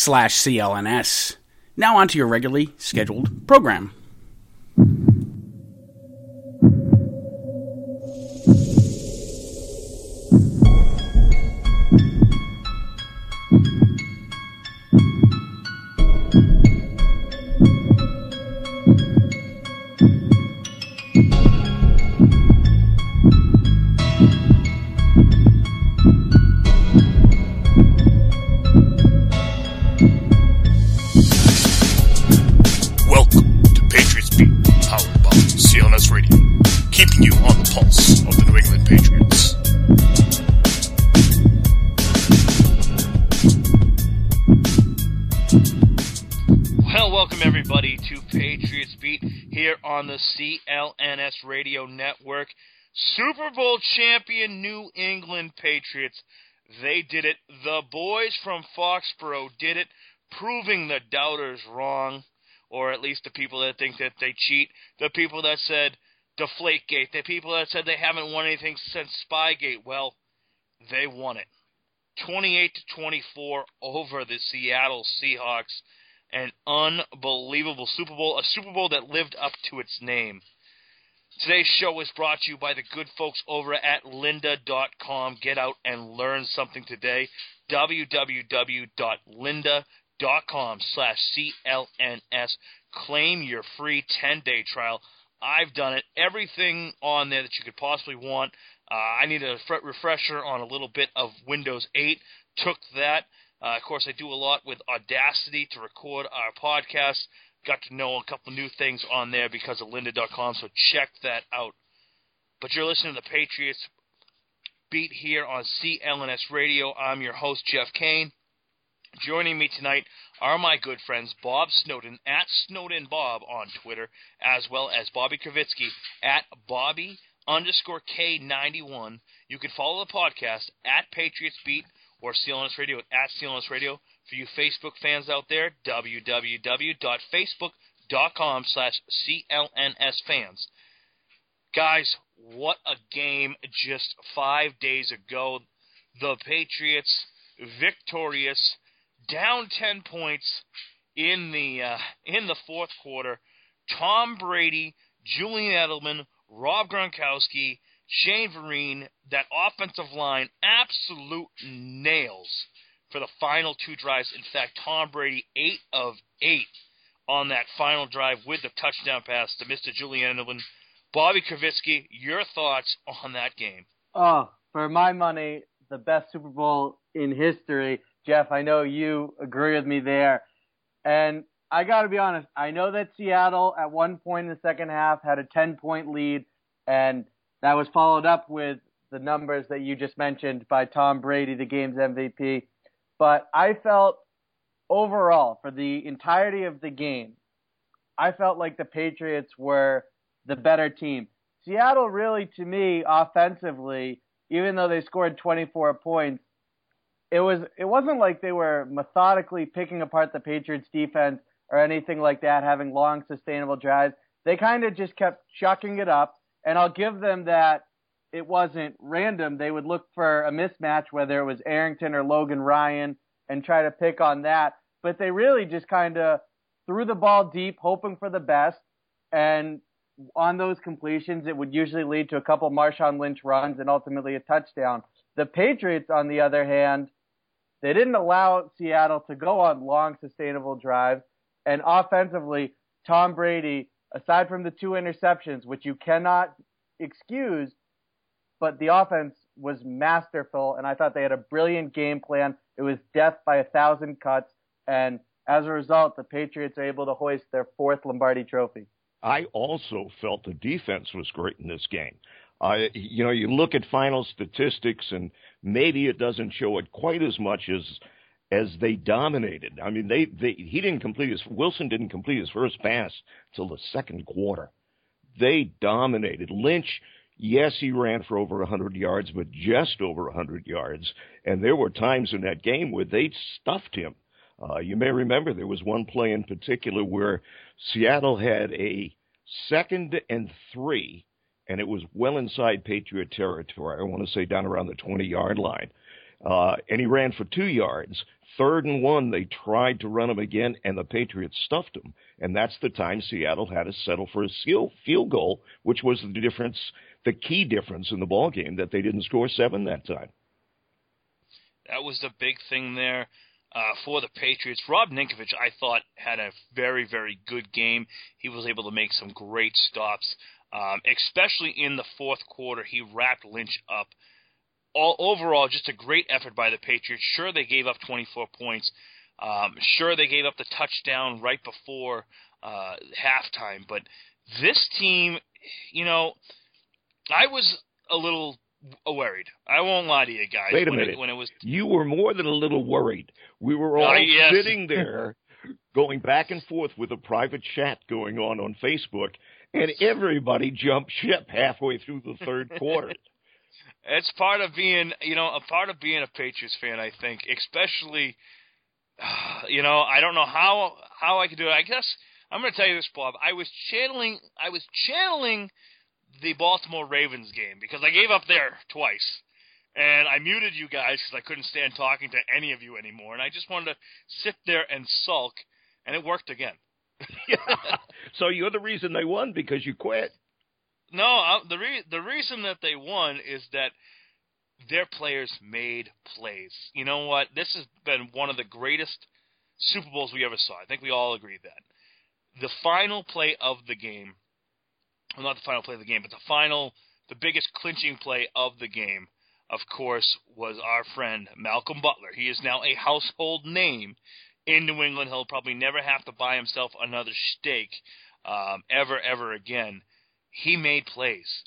slash CLNS. Now on to your regularly scheduled program. CLNS Radio Network. Super Bowl champion New England Patriots. They did it. The boys from Foxborough did it, proving the doubters wrong, or at least the people that think that they cheat, the people that said Deflategate, the people that said they haven't won anything since Spygate. Well, they won it. 28 to 24 over the Seattle Seahawks. An unbelievable Super Bowl, a Super Bowl that lived up to its name. Today's show is brought to you by the good folks over at lynda.com. Get out and learn something today. www.lynda.com slash CLNS. Claim your free 10-day trial. I've done it. Everything on there that you could possibly want. Uh, I need a refresher on a little bit of Windows 8. Took that. Uh, of course, I do a lot with Audacity to record our podcast. Got to know a couple new things on there because of lynda.com, so check that out. But you're listening to the Patriots Beat here on CLNS Radio. I'm your host, Jeff Kane. Joining me tonight are my good friends Bob Snowdon at Snowdon Bob on Twitter, as well as Bobby Krivitsky at Bobby underscore K91. You can follow the podcast at Patriots Beat or CLNS Radio at CLNS Radio. For you Facebook fans out there, www.facebook.com slash CLNS fans. Guys, what a game just five days ago. The Patriots victorious, down 10 points in the uh, in the fourth quarter. Tom Brady, Julian Edelman, Rob Gronkowski, Shane Vereen, that offensive line, absolute nails for the final two drives. In fact, Tom Brady, 8 of 8 on that final drive with the touchdown pass to Mr. Julian Edelman. Bobby Krivitsky, your thoughts on that game? Oh, for my money, the best Super Bowl in history. Jeff, I know you agree with me there. And I got to be honest, I know that Seattle at one point in the second half had a 10 point lead, and that was followed up with the numbers that you just mentioned by Tom Brady, the game's MVP. But I felt overall, for the entirety of the game, I felt like the Patriots were the better team. Seattle really, to me, offensively, even though they scored 24 points, it was it wasn't like they were methodically picking apart the Patriots defense or anything like that, having long sustainable drives. They kind of just kept chucking it up, and I'll give them that it wasn't random. They would look for a mismatch, whether it was Arrington or Logan Ryan, and try to pick on that. But they really just kind of threw the ball deep, hoping for the best, and on those completions, it would usually lead to a couple Marshawn Lynch runs and ultimately a touchdown. The Patriots, on the other hand, they didn't allow Seattle to go on long, sustainable drives. And offensively, Tom Brady, aside from the two interceptions, which you cannot excuse, but the offense was masterful. And I thought they had a brilliant game plan. It was death by a thousand cuts. And as a result, the Patriots are able to hoist their fourth Lombardi trophy. I also felt the defense was great in this game. Uh, you know, you look at final statistics, and maybe it doesn't show it quite as much as as they dominated. I mean, they, they he didn't complete his Wilson didn't complete his first pass till the second quarter. They dominated. Lynch, yes, he ran for over 100 yards, but just over 100 yards. And there were times in that game where they stuffed him. Uh, you may remember there was one play in particular where Seattle had a second and three, and it was well inside Patriot territory. I want to say down around the 20 yard line. Uh, and he ran for two yards. Third and one, they tried to run him again, and the Patriots stuffed him. And that's the time Seattle had to settle for a field goal, which was the difference, the key difference in the ball game that they didn't score seven that time. That was the big thing there uh, for the Patriots. Rob Ninkovich, I thought, had a very, very good game. He was able to make some great stops, um, especially in the fourth quarter. He wrapped Lynch up all overall, just a great effort by the Patriots. Sure, they gave up 24 points. Um, sure, they gave up the touchdown right before uh, halftime, but this team, you know, I was a little worried. I won't lie to you guys. Wait a when minute. It, when it was, you were more than a little worried. We were all Uh, yes. sitting there, going back and forth with a private chat going on on Facebook, and everybody jumped ship halfway through the third quarter. it's part of being, you know, a part of being a Patriots fan. I think, especially, you know, I don't know how how I could do it. I guess I'm going to tell you this, Bob. I was channeling, I was channeling the Baltimore Ravens game because I gave up there twice. And I muted you guys because I couldn't stand talking to any of you anymore. And I just wanted to sit there and sulk, and it worked again. So you're the reason they won because you quit. No, uh, the re- the reason that they won is that their players made plays. You know what? This has been one of the greatest Super Bowls we ever saw. I think we all agree that. The final play of the game, well, not the final play of the game, but the final, the biggest clinching play of the game, of course, was our friend Malcolm Butler. He is now a household name in New England. He'll probably never have to buy himself another steak um, ever, ever again he made plays.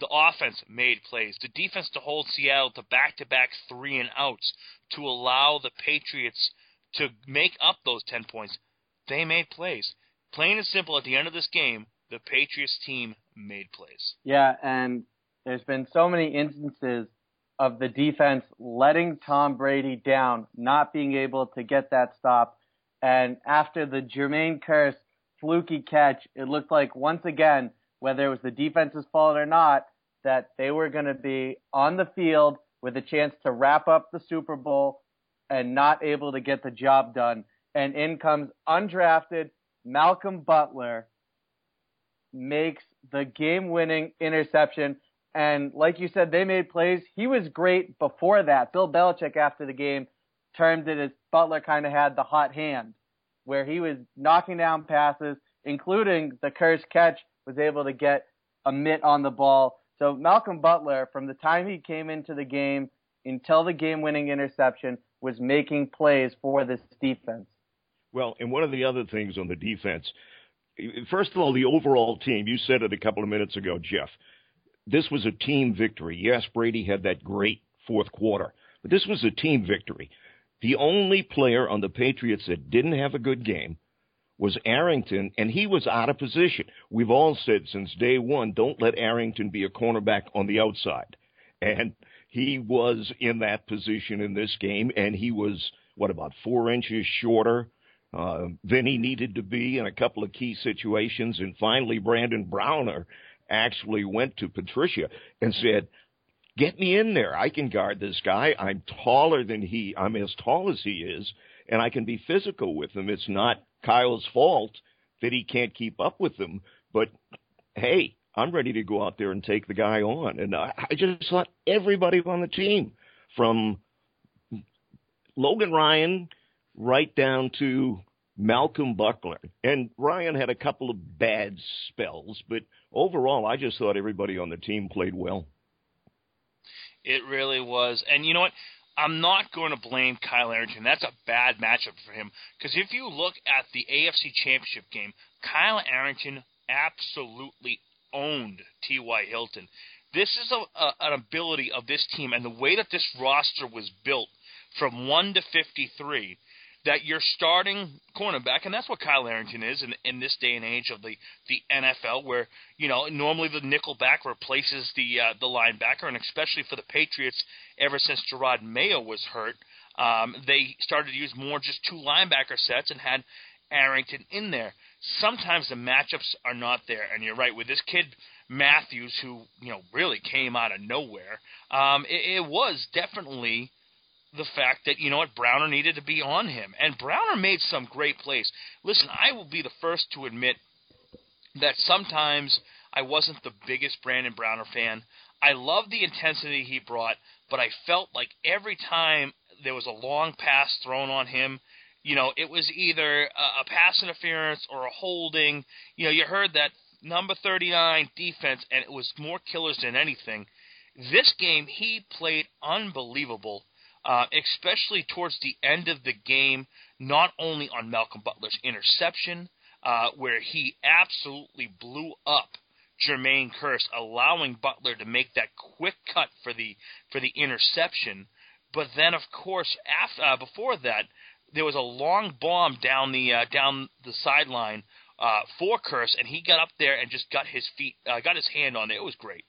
The offense made plays. The defense to hold Seattle to back to back three and outs to allow the Patriots to make up those 10 points. They made plays. Plain and simple, at the end of this game, the Patriots team made plays. Yeah, and there's been so many instances of the defense letting Tom Brady down, not being able to get that stop. And after the Jermaine Kearse fluky catch, it looked like once again whether it was the defense's fault or not, that they were going to be on the field with a chance to wrap up the Super Bowl and not able to get the job done. And in comes undrafted Malcolm Butler, makes the game winning interception. And like you said, they made plays. He was great before that. Bill Belichick, after the game, termed it as Butler kind of had the hot hand, where he was knocking down passes, including the Kearse catch was able to get a mitt on the ball. So Malcolm Butler, from the time he came into the game until the game-winning interception, was making plays for this defense. Well, and one of the other things on the defense, first of all, the overall team. You said it a couple of minutes ago, Jeff. This was a team victory. Yes, Brady had that great fourth quarter, but this was a team victory. The only player on the Patriots that didn't have a good game was Arrington, and he was out of position. We've all said since day one, don't let Arrington be a cornerback on the outside. And he was in that position in this game, and he was, what, about four inches shorter uh, than he needed to be in a couple of key situations. And finally, Brandon Browner actually went to Patricia and said, Get me in there. I can guard this guy. I'm taller than he, I'm as tall as he is, and I can be physical with him. It's not Kyle's fault that he can't keep up with them. But hey, I'm ready to go out there and take the guy on. And I, I just thought everybody on the team, from Logan Ryan right down to Malcolm Butler. And Ryan had a couple of bad spells, but overall, I just thought everybody on the team played well. It really was. And you know what? I'm not going to blame Kyle Arrington. That's a bad matchup for him. Because if you look at the AFC Championship game, Kyle Arrington absolutely owned T.Y. Hilton. This is a, a, an ability of this team and the way that this roster was built from 1 to 53 that your starting cornerback, and that's what Kyle Arrington is in, in this day and age of the, the NFL, where you know normally the nickel back replaces the uh, the linebacker, and especially for the Patriots, ever since Jerod Mayo was hurt, um, they started to use more just two linebacker sets and had Arrington in there. Sometimes the matchups are not there, and you're right with this kid Matthews, who you know really came out of nowhere. Um, it, it was definitely the fact that you know what Browner needed to be on him, and Browner made some great plays. Listen, I will be the first to admit that sometimes I wasn't the biggest Brandon Browner fan. I loved the intensity he brought, but I felt like every time there was a long pass thrown on him, you know, it was either a, a pass interference or a holding. You know, you heard that number 39 defense, and it was more killers than anything. This game, he played unbelievable uh, especially towards the end of the game, not only on Malcolm Butler's interception, uh, where he absolutely blew up Jermaine Kearse, allowing Butler to make that quick cut for the for the interception. But then, of course, after uh, before that, there was a long bomb down the uh, down the sideline uh, for Kearse, and he got up there and just got his feet, uh, got his hand on it. It was great.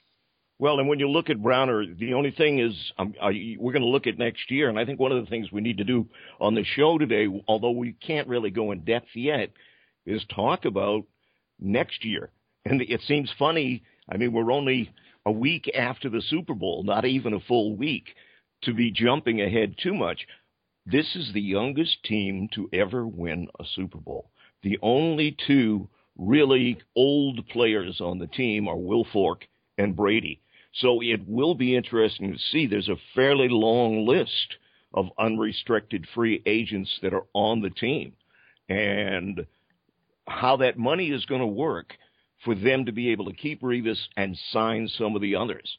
Well, and when you look at Browner, the only thing is um, uh, we're going to look at next year, and I think one of the things we need to do on the show today, although we can't really go in depth yet, is talk about next year. And it seems funny. I mean, we're only a week after the Super Bowl, not even a full week, to be jumping ahead too much. This is the youngest team to ever win a Super Bowl. The only two really old players on the team are Wilfork and Brady. So it will be interesting to see. There's a fairly long list of unrestricted free agents that are on the team and how that money is going to work for them to be able to keep Revis and sign some of the others.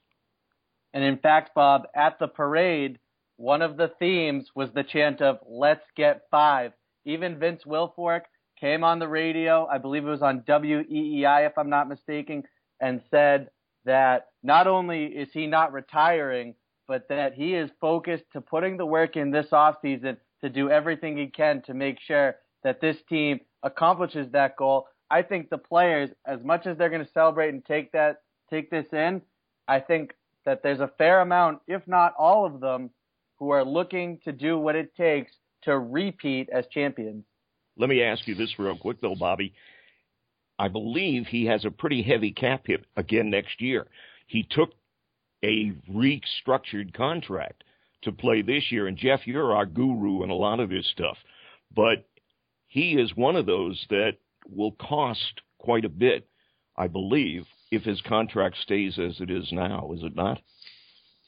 And in fact, Bob, at the parade, one of the themes was the chant of "Let's get five. Even Vince Wilfork came on the radio, I believe it was on WEEI, if I'm not mistaken, and said, that not only is he not retiring, but that he is focused to putting the work in this offseason to do everything he can to make sure that this team accomplishes that goal. I think the players, as much as they're going to celebrate and take that take this in, I think that there's a fair amount, if not all of them, who are looking to do what it takes to repeat as champions. Let me ask you this real quick though, Bobby. I believe he has a pretty heavy cap hit again next year. He took a restructured contract to play this year, and Jeff, you're our guru in a lot of this stuff, but he is one of those that will cost quite a bit, I believe, if his contract stays as it is now, is it not?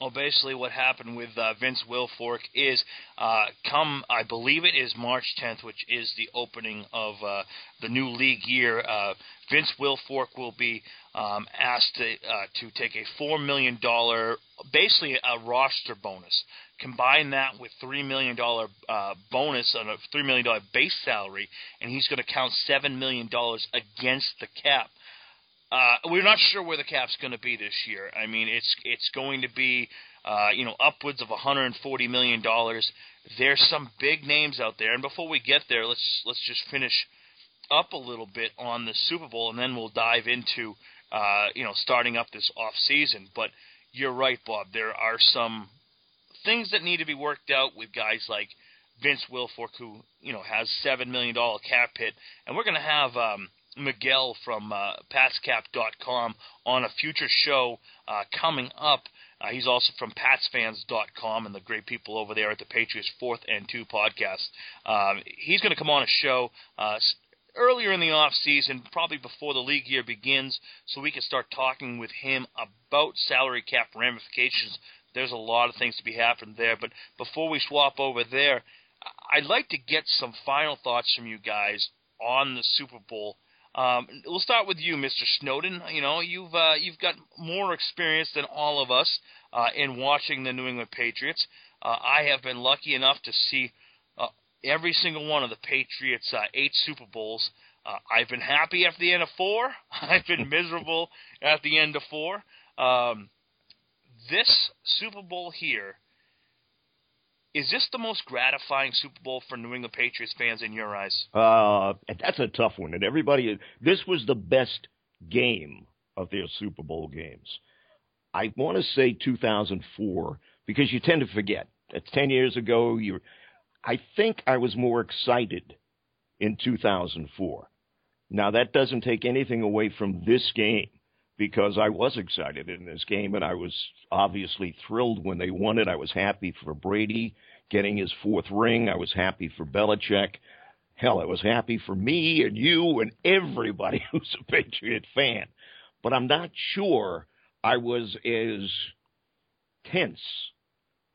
Well, basically, what happened with uh, Vince Wilfork is, uh, come I believe it is March 10th, which is the opening of uh, the new league year. Uh, Vince Wilfork will be um, asked to, uh, to take a four million dollar, basically a roster bonus. Combine that with three million dollar uh, bonus on a three million dollar base salary, and he's going to count seven million dollars against the cap. Uh, we're not sure where the cap's going to be this year. I mean, it's it's going to be uh, you know upwards of 140 million dollars. There's some big names out there, and before we get there, let's let's just finish up a little bit on the Super Bowl, and then we'll dive into uh, you know starting up this off season. But you're right, Bob. There are some things that need to be worked out with guys like Vince Wilfork, who you know has seven million dollar cap hit, and we're going to have. Um, Miguel from uh, PatsCap.com on a future show uh, coming up. Uh, he's also from PatsFans.com and the great people over there at the Patriots Fourth and Two podcast. Um, he's going to come on a show uh, earlier in the off season, probably before the league year begins, so we can start talking with him about salary cap ramifications. There's a lot of things to be happening there, but before we swap over there, I'd like to get some final thoughts from you guys on the Super Bowl um, we'll start with you, Mr. Snowdon. You know, you've uh, you've got more experience than all of us uh, in watching the New England Patriots. Uh, I have been lucky enough to see uh, every single one of the Patriots' uh, eight Super Bowls. Uh, I've been happy at the end of four. I've been miserable at the end of four. Um, this Super Bowl here Is this the most gratifying Super Bowl for New England Patriots fans in your eyes? Uh, that's a tough one, and everybody. This was the best game of their Super Bowl games. I want to say 2004 because you tend to forget. It's 10 years ago. You, I think I was more excited in 2004. Now that doesn't take anything away from this game because I was excited in this game and I was obviously thrilled when they won it. I was happy for Brady getting his fourth ring. I was happy for Belichick. Hell, I was happy for me and you and everybody who's a Patriot fan. But I'm not sure I was as tense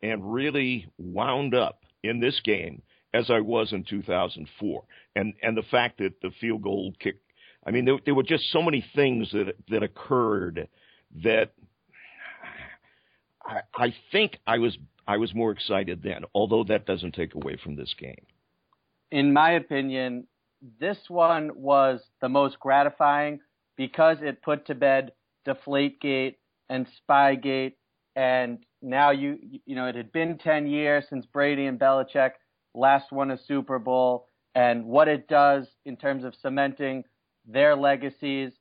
and really wound up in this game as I was in 2004. And and the fact that the field goal kick I mean, there, there were just so many things that that occurred that I, I think I was I was more excited then. Although that doesn't take away from this game. In my opinion, this one was the most gratifying because it put to bed Deflategate and Spygate, and now you you know it had been ten years since Brady and Belichick last won a Super Bowl, and what it does in terms of cementing their legacies.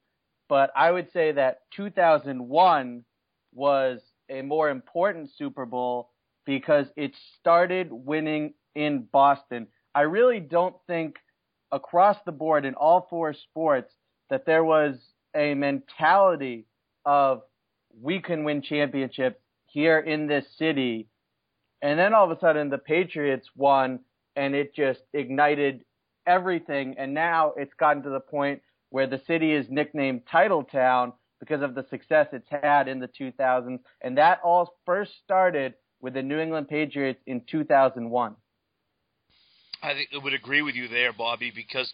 But I would say that 2001 was a more important Super Bowl because it started winning in Boston. I really don't think across the board in all four sports that there was a mentality of we can win championships here in this city. And then all of a sudden the Patriots won and it just ignited everything. And now it's gotten to the point where the city is nicknamed Titletown because of the success it's had in the 2000s. And that all first started with the New England Patriots in 2001. I think I would agree with you there, Bobby, because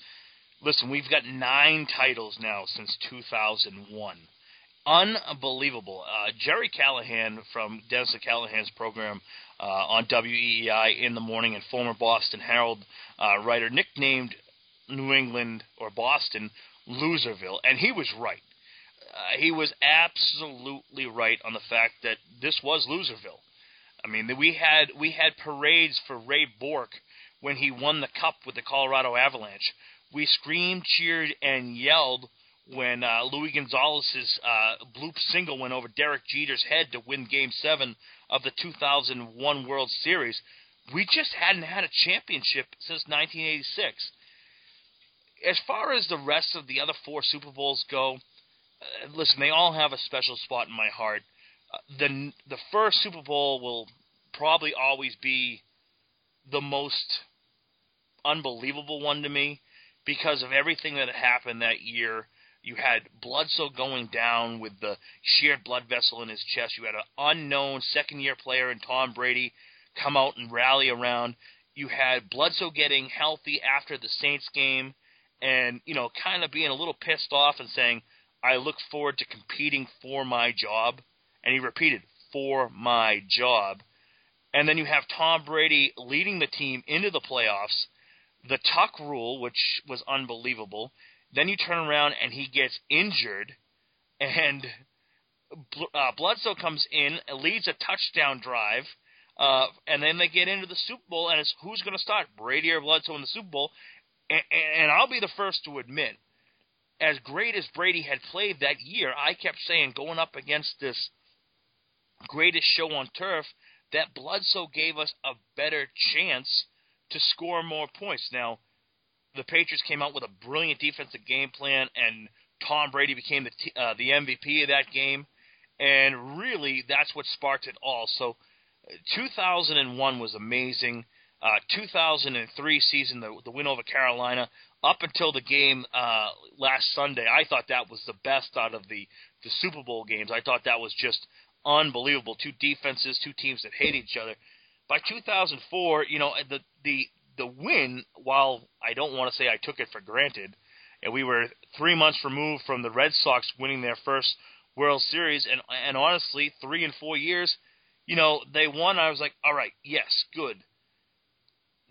listen, we've got nine titles now since 2001. Unbelievable. Uh, Gerry Callahan from Dennis Callahan's program uh, on WEEI in the morning and former Boston Herald uh, writer nicknamed New England or Boston Loserville, and he was right. Uh, he was absolutely right on the fact that this was Loserville. I mean, we had we had parades for Ray Bourque when he won the cup with the Colorado Avalanche. We screamed, cheered, and yelled when uh, Luis Gonzalez's uh, bloop single went over Derek Jeter's head to win Game Seven of the 2001 World Series. We just hadn't had a championship since 1986 as far as the rest of the other four Super Bowls go, uh, listen, they all have a special spot in my heart. Uh, the the first Super Bowl will probably always be the most unbelievable one to me because of everything that happened that year. You had Bledsoe going down with the shared blood vessel in his chest. You had an unknown second year player in Tom Brady come out and rally around. You had Bledsoe getting healthy after the Saints game and you know, kind of being a little pissed off and saying, "I look forward to competing for my job," and he repeated, "For my job." And then you have Tom Brady leading the team into the playoffs, the Tuck rule, which was unbelievable. Then you turn around and he gets injured, and uh, Bledsoe comes in, leads a touchdown drive, uh, and then they get into the Super Bowl, and it's who's going to start, Brady or Bledsoe in the Super Bowl, and, and I'll be the first to admit, as great as Brady had played that year, I kept saying going up against this greatest show on turf that Bledsoe gave us a better chance to score more points. Now, the Patriots came out with a brilliant defensive game plan, and Tom Brady became the t- uh, the MVP of that game, and really that's what sparked it all. So, 2001 was amazing uh, 2003 season, the, the win over Carolina, up until the game uh, last Sunday, I thought that was the best out of the, the Super Bowl games. I thought that was just unbelievable. Two defenses, two teams that hate each other. By 2004, you know the the the win. While I don't want to say I took it for granted, and we were three months removed from the Red Sox winning their first World Series, and and honestly, three and four years, you know, they won. I was like, all right, yes, good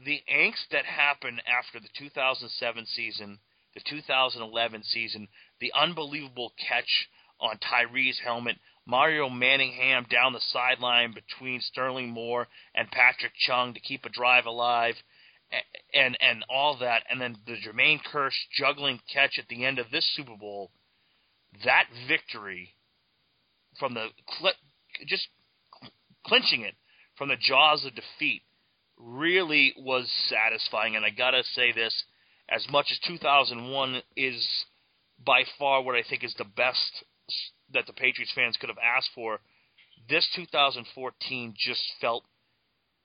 the angst that happened after the 2007 season, the 2011 season, the unbelievable catch on Tyree's helmet, Mario Manningham down the sideline between Sterling Moore and Patrick Chung to keep a drive alive, and and all that, and then the Jermaine Kearse juggling catch at the end of this Super Bowl. That victory from the cl- just clinching it from the jaws of defeat really was satisfying. And I gotta say this, as much as 2001 is by far what I think is the best that the Patriots fans could have asked for, this 2014 just felt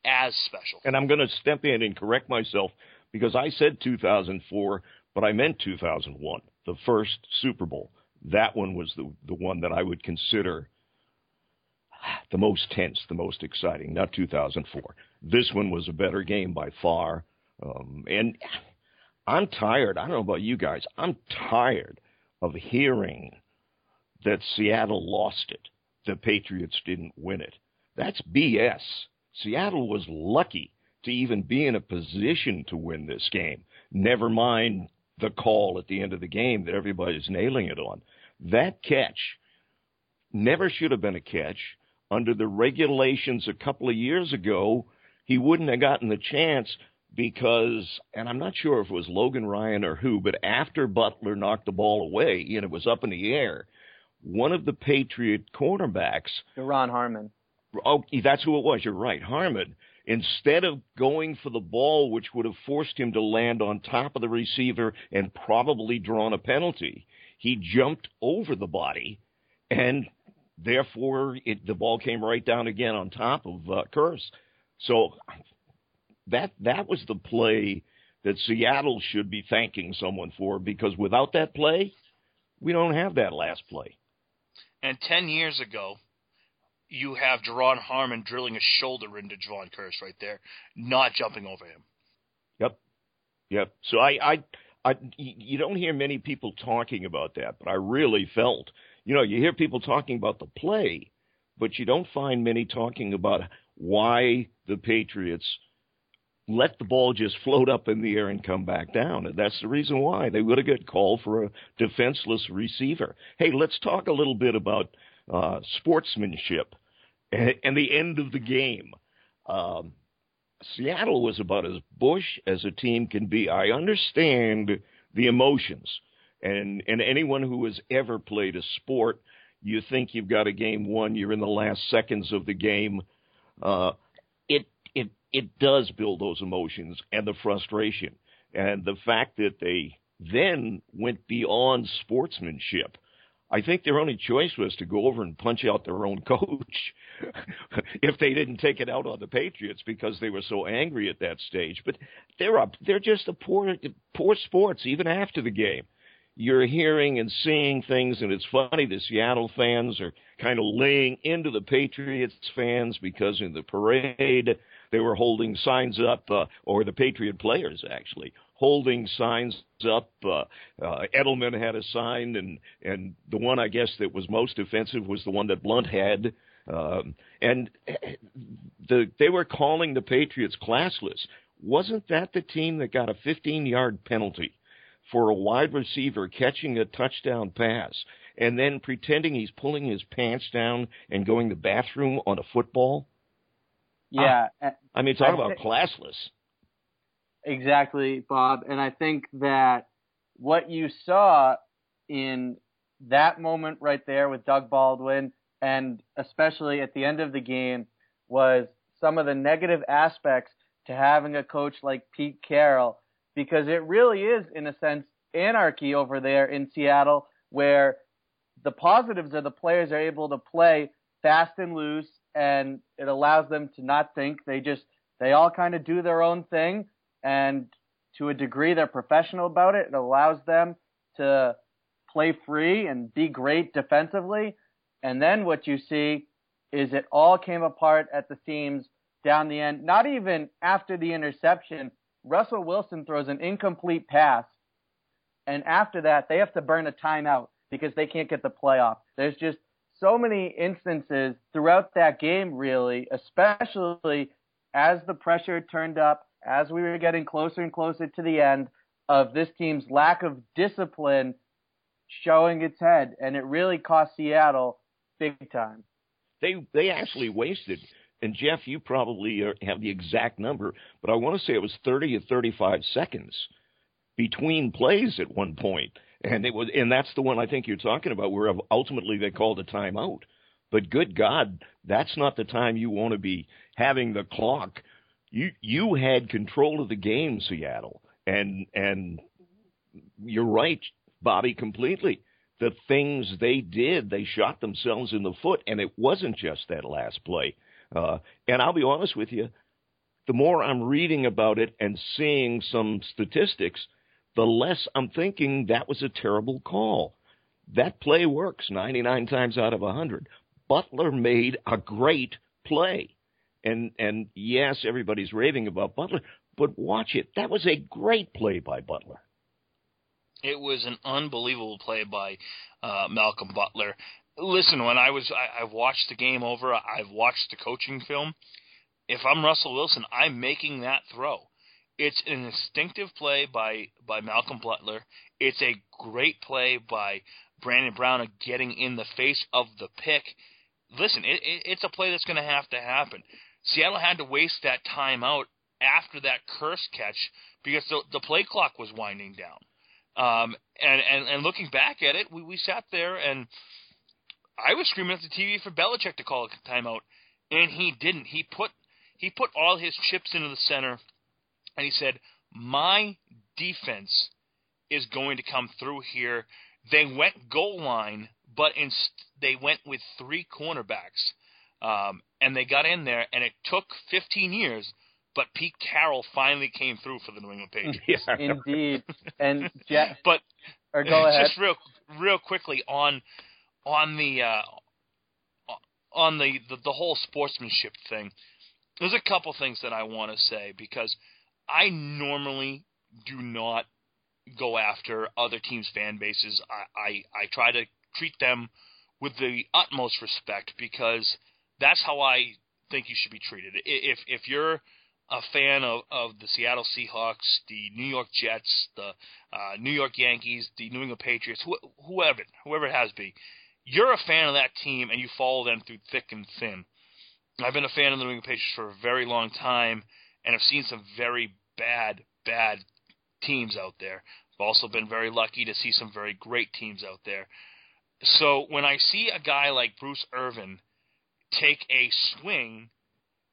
as special. And I'm going to step in and correct myself because I said 2004, but I meant 2001, the first Super Bowl. That one was the the one that I would consider the most tense, the most exciting, not 2004. This one was a better game by far. Um, and I'm tired. I don't know about you guys. I'm tired of hearing that Seattle lost it. The Patriots didn't win it. That's BS. Seattle was lucky to even be in a position to win this game. Never mind the call at the end of the game that everybody's nailing it on. That catch never should have been a catch. Under the regulations a couple of years ago, he wouldn't have gotten the chance because, and I'm not sure if it was Logan Ryan or who, but after Butler knocked the ball away and it was up in the air, one of the Patriot cornerbacks, Ron Harmon. Oh, that's who it was. You're right, Harmon. Instead of going for the ball, which would have forced him to land on top of the receiver and probably drawn a penalty, he jumped over the body, and therefore it, the ball came right down again on top of uh, Kearse. So that that was the play that Seattle should be thanking someone for because without that play, we don't have that last play. And ten years ago, you have Duron Harmon drilling a shoulder into Jevon Kearse right there, not jumping over him. Yep, yep. So I, I, I, you don't hear many people talking about that, but I really felt, you know, you hear people talking about the play, but you don't find many talking about why the Patriots let the ball just float up in the air and come back down. And that's the reason why they would have got called for a defenseless receiver. Hey, let's talk a little bit about uh, sportsmanship and, and, the end of the game. Um, Seattle was about as bush as a team can be. I understand the emotions, and and anyone who has ever played a sport, you think you've got a game won. You're in the last seconds of the game. Uh, it it it does build those emotions and the frustration, and the fact that they then went beyond sportsmanship I think their only choice was to go over and punch out their own coach if they didn't take it out on the Patriots because they were so angry at that stage. But they're up. They're just a poor, poor sports even after the game. You're hearing and seeing things, and it's funny. The Seattle fans are kind of laying into the Patriots fans because in the parade they were holding signs up, uh, or the Patriot players actually holding signs up. Uh, uh, Edelman had a sign, and and the one I guess that was most offensive was the one that Blount had. Um, and the they were calling the Patriots classless. Wasn't that the team that got a 15-yard penalty for a wide receiver catching a touchdown pass and then pretending he's pulling his pants down and going to the bathroom on a football? Yeah, uh, I mean, talk about classless. Exactly, Bob. And I think that what you saw in that moment right there with Doug Baldwin, and especially at the end of the game, was some of the negative aspects to having a coach like Pete Carroll, because it really is, in a sense, anarchy over there in Seattle, where the positives are the players are able to play fast and loose, and it allows them to not think. They just, they all kind of do their own thing and to a degree they're professional about it. It allows them to play free and be great defensively. And then what you see is it all came apart at the seams down the end. Not even after the interception, Russell Wilson throws an incomplete pass. And after that, they have to burn a timeout because they can't get the playoff. There's just so many instances throughout that game, really, especially as the pressure turned up as we were getting closer and closer to the end of this team's lack of discipline showing its head, and it really cost Seattle big time. They they actually wasted. And Jeff, you probably uh, have the exact number, but I want to say it was 30 or 35 seconds between plays at one point, and it was, and that's the one I think you're talking about, where ultimately they called a timeout. But good God, that's not the time you want to be having the clock. You you had control of the game, Seattle, and and you're right, Bobby, completely. The things they did, they shot themselves in the foot, and it wasn't just that last play. Uh, and I'll be honest with you, the more I'm reading about it and seeing some statistics, the less I'm thinking that was a terrible call. That play works 99 times out of 100. Butler made a great play. And and yes, everybody's raving about Butler, but watch it. That was a great play by Butler. It was an unbelievable play by uh, Malcolm Butler. Listen, when I was I, I've watched the game over, I've watched the coaching film. If I'm Russell Wilson, I'm making that throw. It's an instinctive play by by Malcolm Butler. It's a great play by Brandon Brown getting in the face of the pick. Listen, it, it, it's a play that's going to have to happen. Seattle had to waste that time out after that Kearse catch because the, the play clock was winding down. Um, and, and, and looking back at it, we, we sat there and I was screaming at the TV for Belichick to call a timeout, and he didn't. He put he put all his chips into the center, and he said, "My defense is going to come through here." They went goal line, but inst- they went with three cornerbacks, um, and they got in there, and it took 15 years, but Pete Carroll finally came through for the New England Patriots. Yeah. Indeed. And Jeff, but or go ahead. just real real quickly on on the uh, on the, the the whole sportsmanship thing. There's a couple things that I want to say because I normally do not go after other teams' fan bases. I, I, I try to treat them with the utmost respect because that's how I think you should be treated. If if you're a fan of, of the Seattle Seahawks, the New York Jets, the uh, New York Yankees, the New England Patriots, wh- whoever, whoever it has be, you're a fan of that team and you follow them through thick and thin. I've been a fan of the New England Patriots for a very long time, and I've seen some very bad, bad teams out there. I've also been very lucky to see some very great teams out there. So when I see a guy like Bruce Irvin take a swing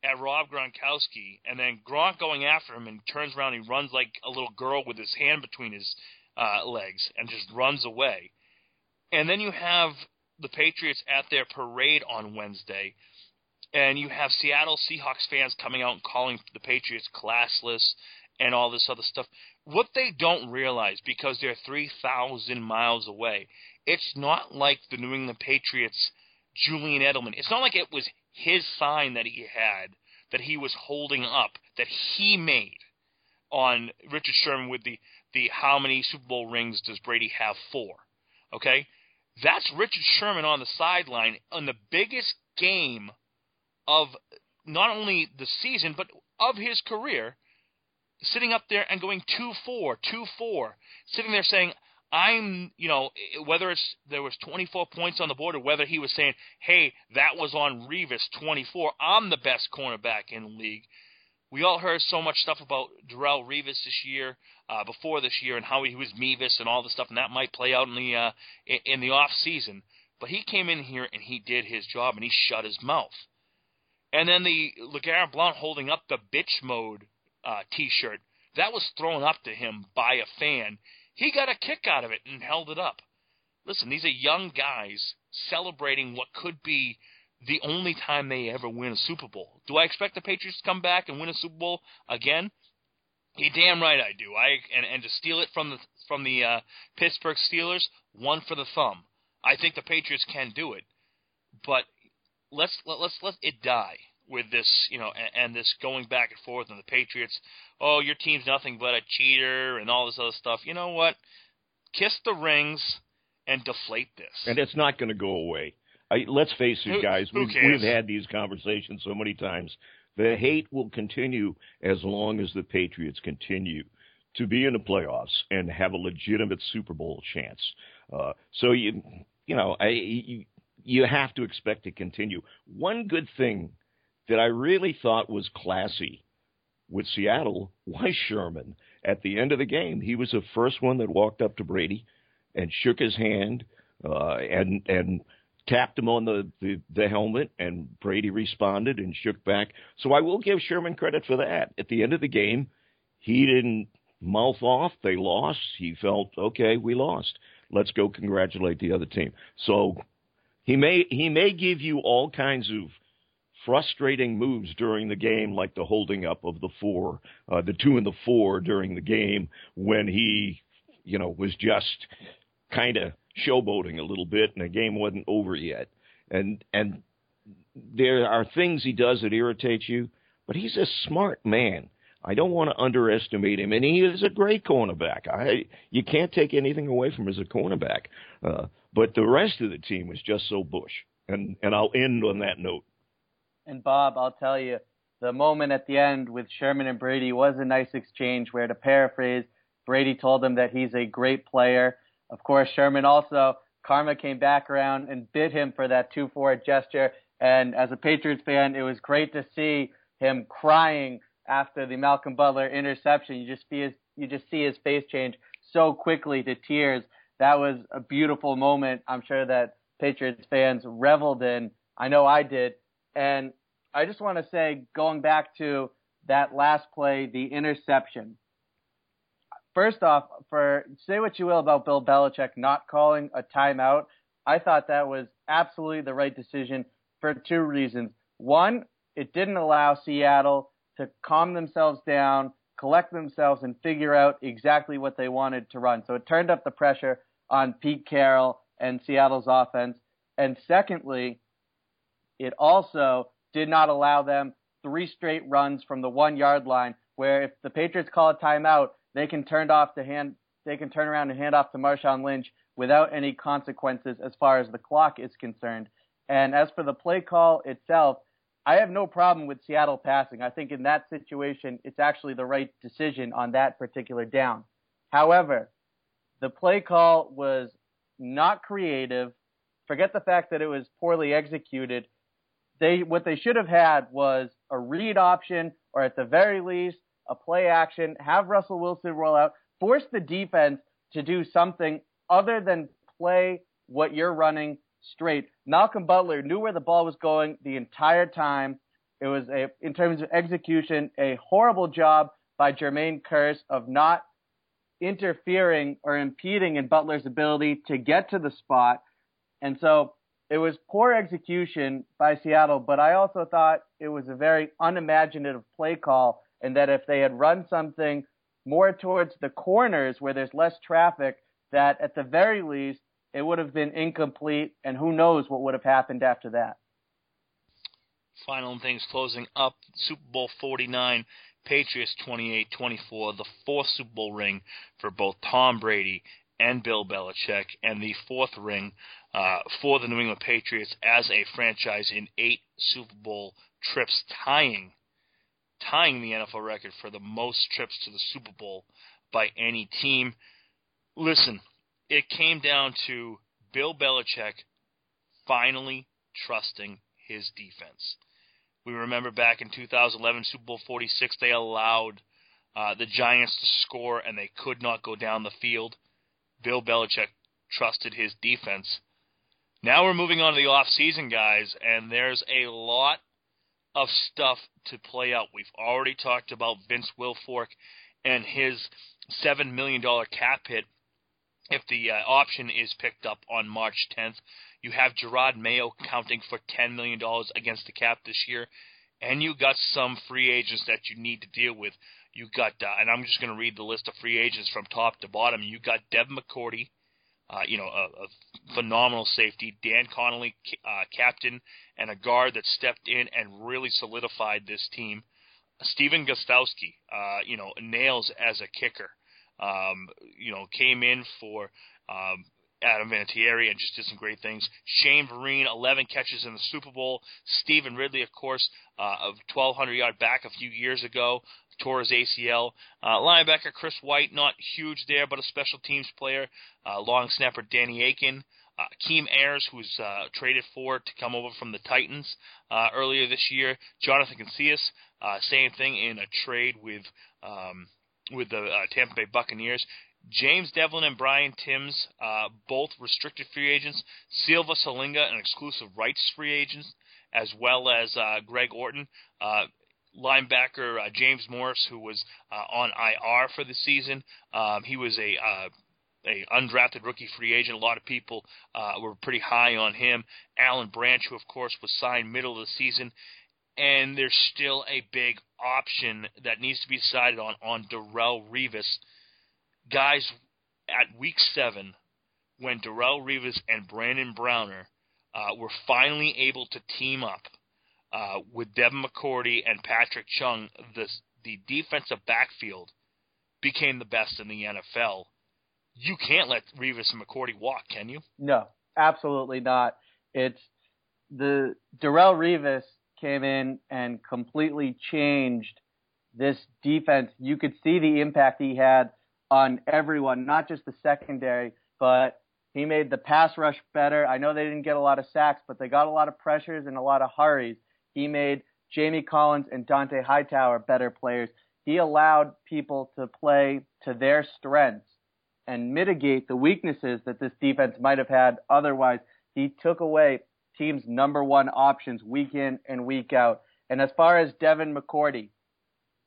at Rob Gronkowski, and then Gronk going after him and turns around and he runs like a little girl with his hand between his uh, legs and just runs away. And then you have the Patriots at their parade on Wednesday, and you have Seattle Seahawks fans coming out and calling the Patriots classless and all this other stuff. What they don't realize, because they're 3,000 miles away, it's not like the New England Patriots, Julian Edelman. It's not like it was his sign that he had that he was holding up that he made on Richard Sherman with the the how many Super Bowl rings does Brady have four? Okay, that's Richard Sherman on the sideline on the biggest game of not only the season but of his career, sitting up there and going two four, two four, sitting there saying, I'm, you know, whether it's there was 24 points on the board or whether he was saying, "Hey, that was on Revis 24. I'm the best cornerback in the league." We all heard so much stuff about Darrelle Revis this year, uh, before this year, and how he was Mevis and all the stuff, and that might play out in the uh, in the off season. But he came in here and he did his job, and he shut his mouth. And then the LeGarrette Blount holding up the bitch mode uh, T-shirt that was thrown up to him by a fan he got a kick out of it and held it up. Listen, these are young guys celebrating what could be the only time they ever win a Super Bowl. Do I expect the Patriots to come back and win a Super Bowl again? You damn right I do. I and and to steal it from the from the uh, Pittsburgh Steelers, one for the thumb. I think the Patriots can do it, but let's let, let's let it die with this, you know, and, and this going back and forth and the Patriots oh, your team's nothing but a cheater and all this other stuff. You know what? Kiss the rings and deflate this. And it's not going to go away. I, let's face it, guys. who We've, we've had these conversations so many times. The hate will continue as long as the Patriots continue to be in the playoffs and have a legitimate Super Bowl chance. Uh, so you, you know, I, you, you have to expect to continue. One good thing that I really thought was classy with Seattle was Sherman. At the end of the game, he was the first one that walked up to Brady and shook his hand uh, and and tapped him on the, the, the helmet, and Brady responded and shook back. So I will give Sherman credit for that. At the end of the game, he didn't mouth off. They lost. He felt okay. We lost. Let's go congratulate the other team. So he may he may give you all kinds of frustrating moves during the game, like the holding up of the four, uh, the two and the four during the game when he, you know, was just kind of showboating a little bit and the game wasn't over yet. And and there are things he does that irritate you, but he's a smart man. I don't want to underestimate him, and he is a great cornerback. I you can't take anything away from him as a cornerback. Uh, but the rest of the team was just so bush, and and I'll end on that note. And Bob, I'll tell you, the moment at the end with Sherman and Brady was a nice exchange where, to paraphrase, Brady told him that he's a great player. Of course, Sherman also, karma came back around and bid him for that 2 4 gesture. And as a Patriots fan, it was great to see him crying after the Malcolm Butler interception. You just see his, you just see his face change so quickly to tears. That was a beautiful moment. I'm sure that Patriots fans reveled in. I know I did. And I just want to say, going back to that last play, the interception. First off, for say what you will about Bill Belichick not calling a timeout, I thought that was absolutely the right decision for two reasons. One, it didn't allow Seattle to calm themselves down, collect themselves, and figure out exactly what they wanted to run. So it turned up the pressure on Pete Carroll and Seattle's offense. And secondly, it also did not allow them three straight runs from the one yard line where if the Patriots call a timeout, they can turn off the hand they can turn around and hand off to Marshawn Lynch without any consequences as far as the clock is concerned. And as for the play call itself, I have no problem with Seattle passing. I think in that situation, it's actually the right decision on that particular down. However, the play call was not creative. Forget the fact that it was poorly executed. They what they should have had was a read option, or at the very least, a play action. Have Russell Wilson roll out, force the defense to do something other than play what you're running straight. Malcolm Butler knew where the ball was going the entire time. It was a, in terms of execution, a horrible job by Jermaine Kearse of not interfering or impeding in Butler's ability to get to the spot. And so it was poor execution by Seattle, but I also thought it was a very unimaginative play call, and that if they had run something more towards the corners where there's less traffic, that at the very least it would have been incomplete, and who knows what would have happened after that. Final things closing up Super Bowl 49, Patriots 28 24, the fourth Super Bowl ring for both Tom Brady and Bill Belichick, and the fourth ring uh, for the New England Patriots as a franchise in eight Super Bowl trips, tying tying the NFL record for the most trips to the Super Bowl by any team. Listen, it came down to Bill Belichick finally trusting his defense. We remember back in 2011, Super Bowl 46, they allowed uh, the Giants to score and they could not go down the field. Bill Belichick trusted his defense. Now we're moving on to the off season, guys, and there's a lot of stuff to play out. We've already talked about Vince Wilfork and his seven million dollar cap hit if the uh, option is picked up on March 10th. You have Gerard Mayo counting for $10 million against the cap this year, and you got some free agents that you need to deal with. You got, uh, and I'm just going to read the list of free agents from top to bottom. You got Devin McCourty, uh, you know, a, a phenomenal safety. Dan Connolly, uh, captain, and a guard that stepped in and really solidified this team. Stephen Gostkowski, uh, you know, nails as a kicker. Um, you know, came in for um, Adam Vinatieri and just did some great things. Shane Vereen, 11 catches in the Super Bowl. Stevan Ridley, of course, uh, of 1,200 yard back a few years ago. tore his ACL. Uh, linebacker Chris White, not huge there, but a special teams player. Uh, long snapper Danny Aiken. Uh, Keem Ayers, who was uh, traded for to come over from the Titans uh, earlier this year. Jonathan Casillas, uh, same thing in a trade with um, with the uh, Tampa Bay Buccaneers. James Devlin and Brian Tyms, uh, both restricted free agents. Sealver Siliga, an exclusive rights free agent, as well as uh, Greg Orton, uh, linebacker uh, James Morris, who was uh, on IR for the season. Um, he was a uh, a undrafted rookie free agent. A lot of people uh, were pretty high on him. Alan Branch, who of course was signed middle of the season, and there's still a big option that needs to be decided on on Darrelle Revis. Guys, at week seven, when Darrelle Revis and Brandon Browner uh, were finally able to team up uh, with Devin McCourty and Patrick Chung, the the defensive backfield became the best in the NFL. You can't let Revis and McCourty walk, can you? No, absolutely not. It's the Darrelle Revis came in and completely changed this defense. You could see the impact he had on everyone, not just the secondary, but he made the pass rush better. I know they didn't get a lot of sacks, but they got a lot of pressures and a lot of hurries. He made Jamie Collins and Dante Hightower better players. He allowed people to play to their strengths and mitigate the weaknesses that this defense might have had otherwise. He took away teams' number one options week in and week out. And as far as Devin McCourty,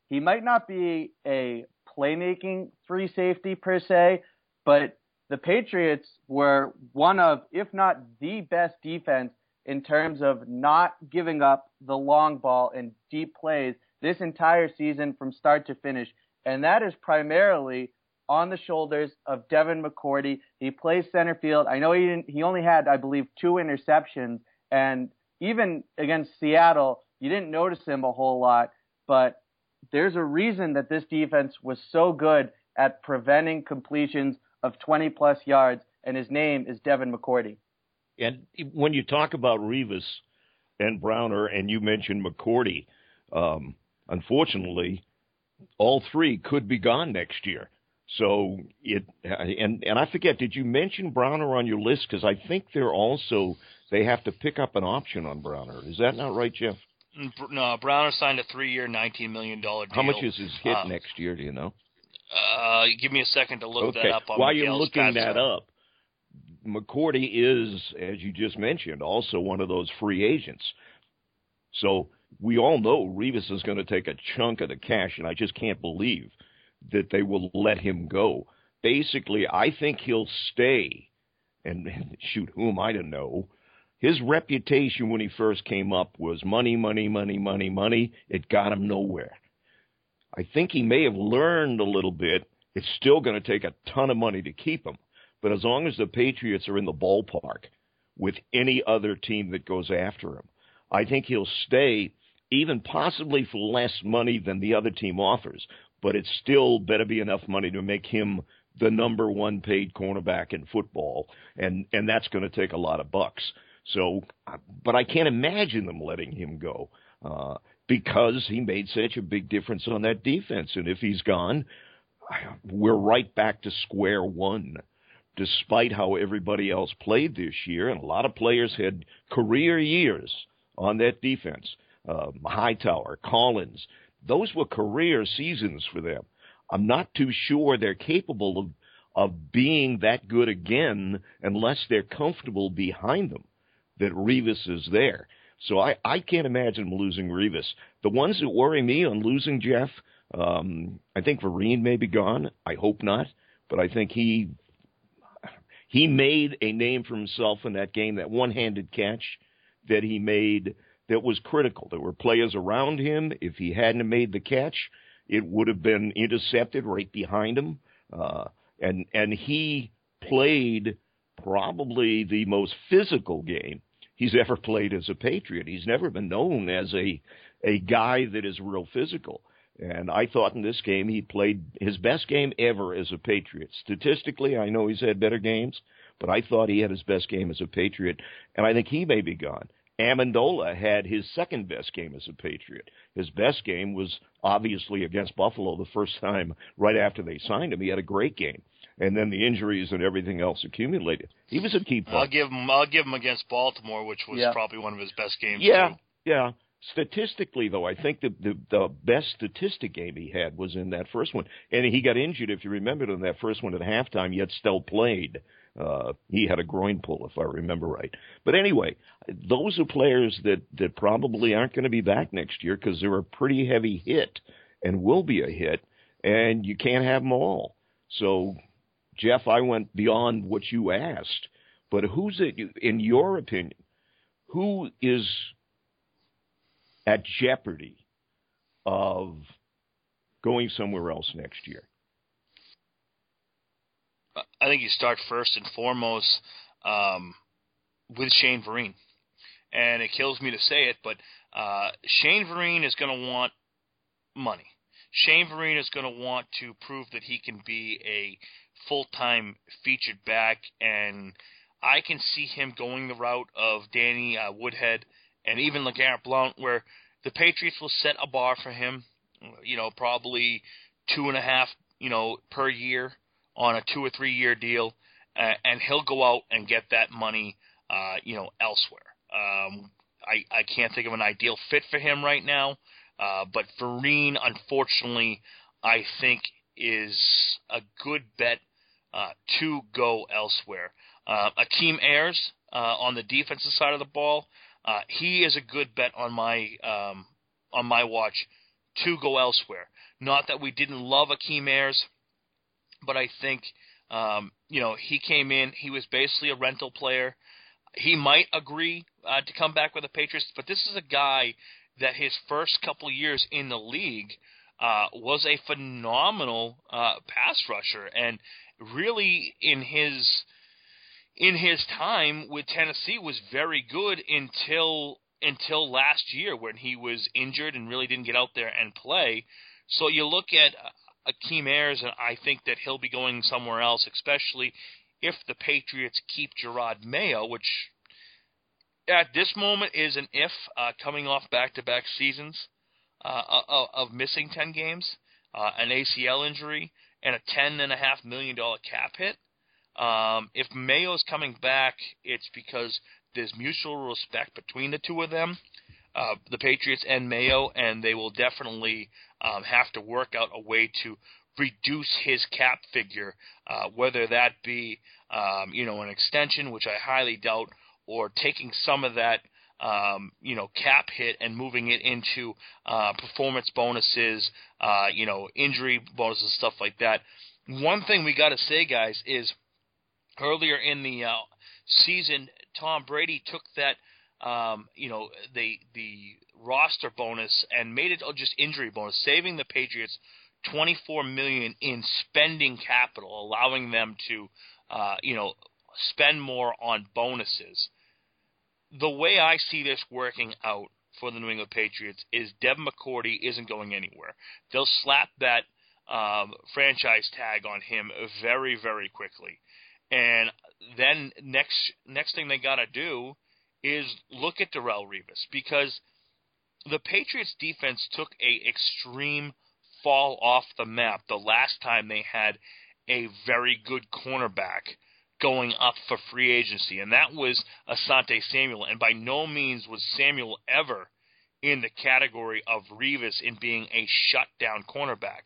he might not be a playmaking free safety per se, but the Patriots were one of, if not the best defense in terms of not giving up the long ball and deep plays this entire season from start to finish. And that is primarily on the shoulders of Devin McCourty. He plays center field. I know he didn't, he only had, I believe, two interceptions. And even against Seattle, you didn't notice him a whole lot. But there's a reason that this defense was so good at preventing completions of 20 plus yards, and his name is Devin McCourty. And when you talk about Revis and Browner, and you mentioned McCourty, um, unfortunately, all three could be gone next year. So it and and I forget. Did you mention Browner on your list? Because I think they're also they have to pick up an option on Browner. Is that not right, Jeff? Mm, no, Browner signed a three-year, nineteen million dollar deal. How much is his hit uh, next year? Do you know? Uh, give me a second to look okay. that up. On While you're looking that up, McCourty is, as you just mentioned, also one of those free agents. So we all know Revis is going to take a chunk of the cash, and I just can't believe that they will let him go. Basically, I think he'll stay. And shoot, who am I to know? His reputation when he first came up was money, money, money, money, money. It got him nowhere. I think he may have learned a little bit. It's still going to take a ton of money to keep him. But as long as the Patriots are in the ballpark with any other team that goes after him, I think he'll stay, even possibly for less money than the other team offers. But it's still better be enough money to make him the number one paid cornerback in football, and and that's going to take a lot of bucks. So, but I can't imagine them letting him go uh, because he made such a big difference on that defense. And if he's gone, we're right back to square one. Despite how everybody else played this year, and a lot of players had career years on that defense. Uh, Hightower, Collins, those were career seasons for them. I'm not too sure they're capable of of being that good again unless they're comfortable behind them that Revis is there. So I, I can't imagine losing Revis. The ones that worry me on losing Jeff, um, I think Vereen may be gone. I hope not, but I think he he made a name for himself in that game. That one-handed catch that he made that was critical. There were players around him. If he hadn't made the catch, it would have been intercepted right behind him. Uh, and and he played probably the most physical game he's ever played as a Patriot. He's never been known as a a guy that is real physical. And I thought in this game he played his best game ever as a Patriot. Statistically, I know he's had better games, but I thought he had his best game as a Patriot, and I think he may be gone. Amendola had his second best game as a Patriot. His best game was obviously against Buffalo the first time right after they signed him. He had a great game. And then the injuries and everything else accumulated. He was a key part. I'll give him. I'll give him against Baltimore, which was Yeah. probably one of his best games. Yeah, too. yeah. Statistically, though, I think the, the the best statistic game he had was in that first one, and he got injured. If you remember, in that first one at halftime, yet still played. Uh, he had a groin pull, if I remember right. But anyway, those are players that that probably aren't going to be back next year because they're a pretty heavy hit and will be a hit, and you can't have them all. So, Jeff, I went beyond what you asked, but who's it? In your opinion, who is at jeopardy of going somewhere else next year? I think you start first and foremost um, with Shane Vereen, and it kills me to say it, but uh, Shane Vereen is going to want money. Shane Vereen is going to want to prove that he can be a full-time featured back, and I can see him going the route of Danny uh, Woodhead and even LeGarrette Blount, where the Patriots will set a bar for him. You know, probably two and a half, you know, per year on a two or three year deal, uh, and he'll go out and get that money, uh, you know, elsewhere. Um, I I can't think of an ideal fit for him right now, uh, but Vereen, unfortunately, I think is a good bet uh, to go elsewhere. Uh, Akeem Ayers uh, on the defensive side of the ball, uh, he is a good bet on my um, on my watch to go elsewhere. Not that we didn't love Akeem Ayers, but I think um, you know he came in. He was basically a rental player. He might agree uh, to come back with the Patriots, but this is a guy that his first couple years in the league uh, was a phenomenal uh, pass rusher, and really in his in his time with Tennessee was very good until until last year when he was injured and really didn't get out there and play. So you look at Akeem Ayers, and I think that he'll be going somewhere else, especially if the Patriots keep Gerard Mayo, which at this moment is an if, uh, coming off back-to-back seasons uh, of, of missing 10 games, uh, an ACL injury, and a $10.5 million cap hit. Um, if Mayo's coming back, it's because there's mutual respect between the two of them, uh, the Patriots and Mayo, and they will definitely um, have to work out a way to reduce his cap figure, uh, whether that be um, you know an extension, which I highly doubt, or taking some of that um, you know cap hit and moving it into uh, performance bonuses, uh, you know injury bonuses, stuff like that. One thing we got to say, guys, is earlier in the uh, season, Tom Brady took that, um, you know, the the roster bonus and made it just injury bonus, saving the Patriots 24 million in spending capital, allowing them to, uh, you know, spend more on bonuses. The way I see this working out for the New England Patriots is Devin McCourty isn't going anywhere. They'll slap that um, franchise tag on him very, very quickly. And then next next thing they got to do is look at Darrelle Revis because the Patriots defense took a extreme fall off the map the last time they had a very good cornerback going up for free agency, and that was Asante Samuel. And by no means was Samuel ever in the category of Revis in being a shutdown cornerback.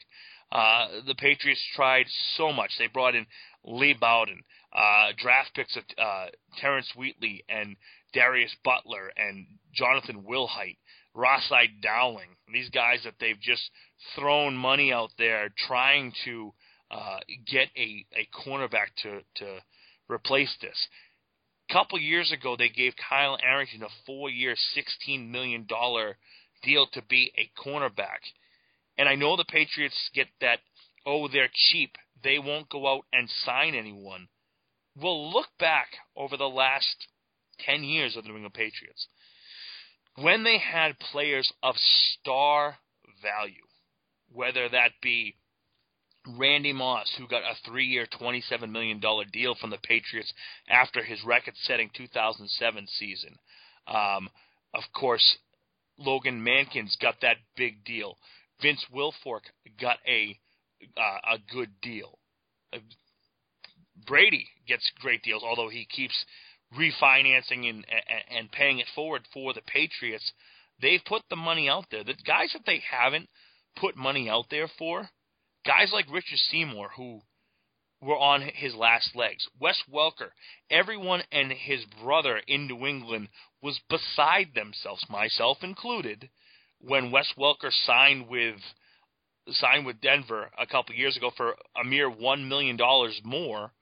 Uh, the Patriots tried so much. They brought in Leigh Bodden, uh, draft picks of uh, Terrence Wheatley and Darius Butler and Jonathan Wilhite, Ras-I Dowling. These guys that they've just thrown money out there trying to uh, get a, a cornerback to, to replace this. A couple years ago, they gave Kyle Arrington a four-year, $16 million deal to be a cornerback. And I know the Patriots get that, oh, they're cheap. They won't go out and sign anyone. Well, look back over the last 10 years of the New England Patriots. When they had players of star value, whether that be Randy Moss, who got a three year, $27 million deal from the Patriots after his record setting 2007 season, Um, of course, Logan Mankins got that big deal. Vince Wilfork got a uh, a good deal. Uh, Brady gets great deals, although he keeps refinancing and, and and paying it forward for the Patriots. They've put the money out there. The guys that they haven't put money out there for, guys like Richard Seymour, who were on his last legs. Wes Welker, everyone and his brother in New England was beside themselves, myself included, when Wes Welker signed with signed with Denver a couple years ago for a mere one million dollars more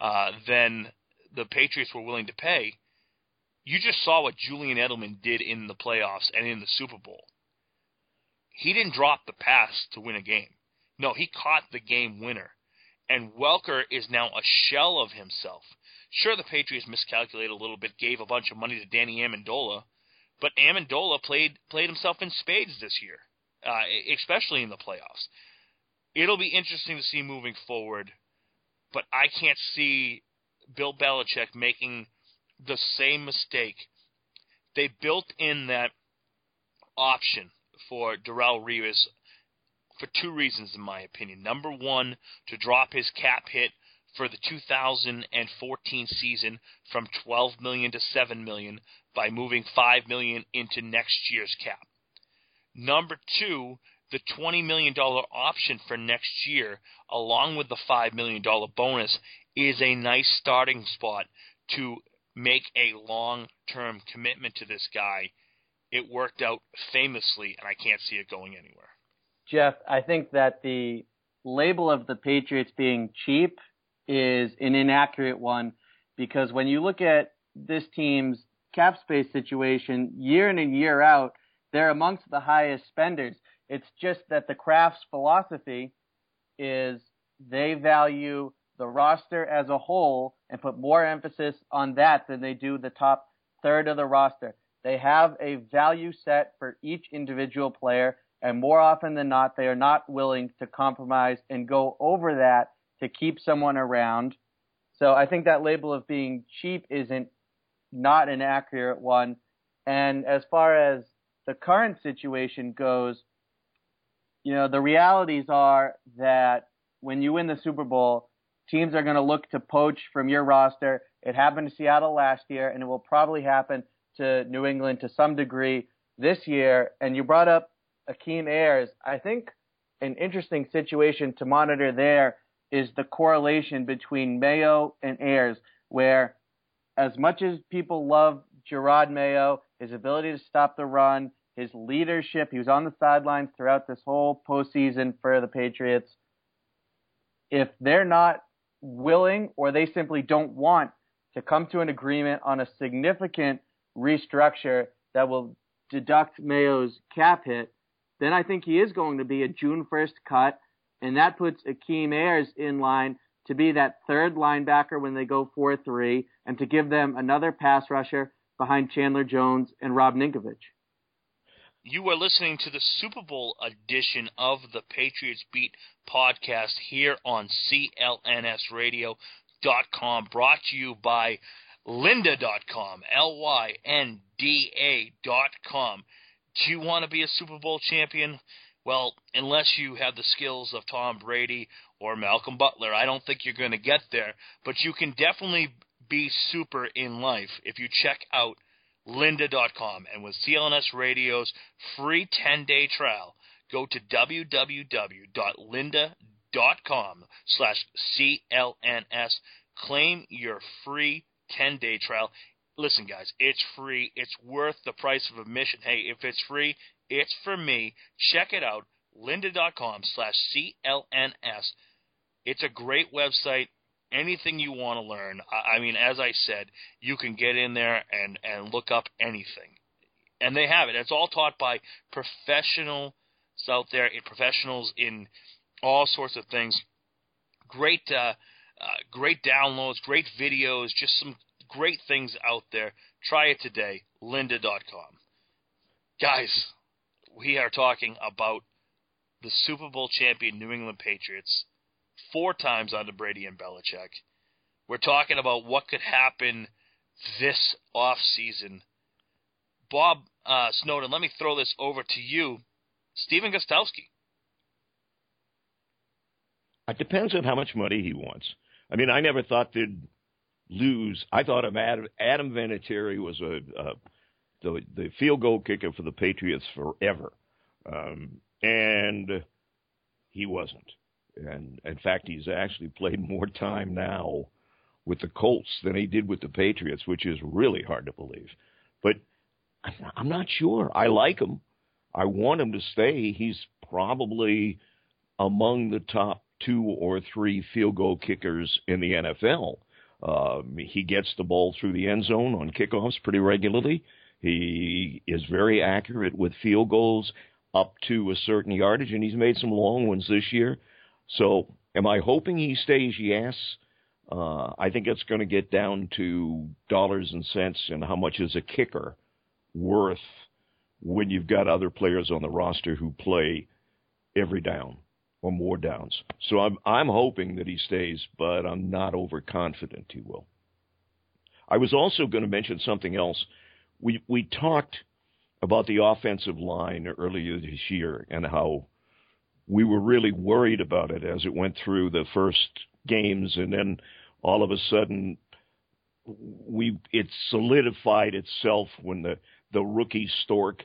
uh, than the Patriots were willing to pay. You just saw what Julian Edelman did in the playoffs and in the Super Bowl. He didn't drop the pass to win a game. No, he caught the game winner and Welker is now a shell of himself. Sure, the Patriots miscalculated a little bit, gave a bunch of money to Danny Amendola, but Amendola played played himself in spades this year, uh, especially in the playoffs. It'll be interesting to see moving forward, but I can't see Bill Belichick making the same mistake. They built in that option for Darrelle Revis for two reasons, in my opinion. Number one, to drop his cap hit for the 2014 season from 12 million to 7 million by moving 5 million into next year's cap. Number two, the $20 million option for next year, along with the $5 million bonus, is a nice starting spot to make a long term commitment to this guy. It worked out famously, and I can't see it going anywhere. Jeff, I think that the label of the Patriots being cheap is an inaccurate one because when you look at this team's cap space situation year in and year out, they're amongst the highest spenders. It's just that the Krafts philosophy is they value the roster as a whole and put more emphasis on that than they do the top third of the roster. They have a value set for each individual player and more often than not, they are not willing to compromise and go over that to keep someone around. So I think that label of being cheap isn't not an accurate one. And as far as the current situation goes, you know, the realities are that when you win the Super Bowl, teams are going to look to poach from your roster. It happened to Seattle last year, and it will probably happen to New England to some degree this year. And you brought up Akeem Ayers, I think an interesting situation to monitor there is the correlation between Mayo and Ayers, where as much as people love Gerard Mayo, his ability to stop the run, his leadership, he was on the sidelines throughout this whole postseason for the Patriots. If they're not willing or they simply don't want to come to an agreement on a significant restructure that will deduct Mayo's cap hit, then I think he is going to be a June 1st cut, and that puts Akeem Ayers in line to be that third linebacker when they go 4 3 and to give them another pass rusher behind Chandler Jones and Rob Ninkovich. You are listening to the Super Bowl edition of the Patriots Beat podcast here on CLNSradio.com, brought to you by lynda.com, L Y N D A.com. Do you want to be a Super Bowl champion? Well, unless you have the skills of Tom Brady or Malcolm Butler, I don't think you're going to get there. But you can definitely be super in life if you check out lynda.com. And with CLNS Radio's free 10 day trial, go to www.lynda.com slash CLNS. Claim your free 10 day trial listen, guys, it's free. It's worth the price of admission. Hey, if it's free, it's for me. Check it out, lynda.com slash CLNS. It's a great website. Anything you want to learn. I, I mean, as I said, you can get in there and, and look up anything. And they have it. It's all taught by professionals out there, professionals in all sorts of things. Great, uh, uh, great downloads, great videos, just some great things out there. Try it today. Lynda.com. Guys, we are talking about the Super Bowl champion New England Patriots four times under Brady and Belichick. We're talking about what could happen this off season. Bob uh, Snowdon, let me throw this over to you, Stephen Gostkowski. It depends on how much money he wants. I mean, I never thought they'd lose. I thought of Adam, Adam Vinatieri was a, a the the field goal kicker for the Patriots forever, um, and he wasn't. And in fact, he's actually played more time now with the Colts than he did with the Patriots, which is really hard to believe. But I'm not sure. I like him. I want him to stay. He's probably among the top two or three field goal kickers in the NFL. Um, he gets the ball through the end zone on kickoffs pretty regularly. He is very accurate with field goals up to a certain yardage, and he's made some long ones this year. So, am I hoping he stays? Yes. Uh, I think it's going to get down to dollars and cents and how much is a kicker worth when you've got other players on the roster who play every down or more downs. So I'm I'm hoping that he stays, but I'm not overconfident he will. I was also going to mention something else. We we talked about the offensive line earlier this year and how we were really worried about it as it went through the first games and then all of a sudden we it solidified itself when the the rookie Stork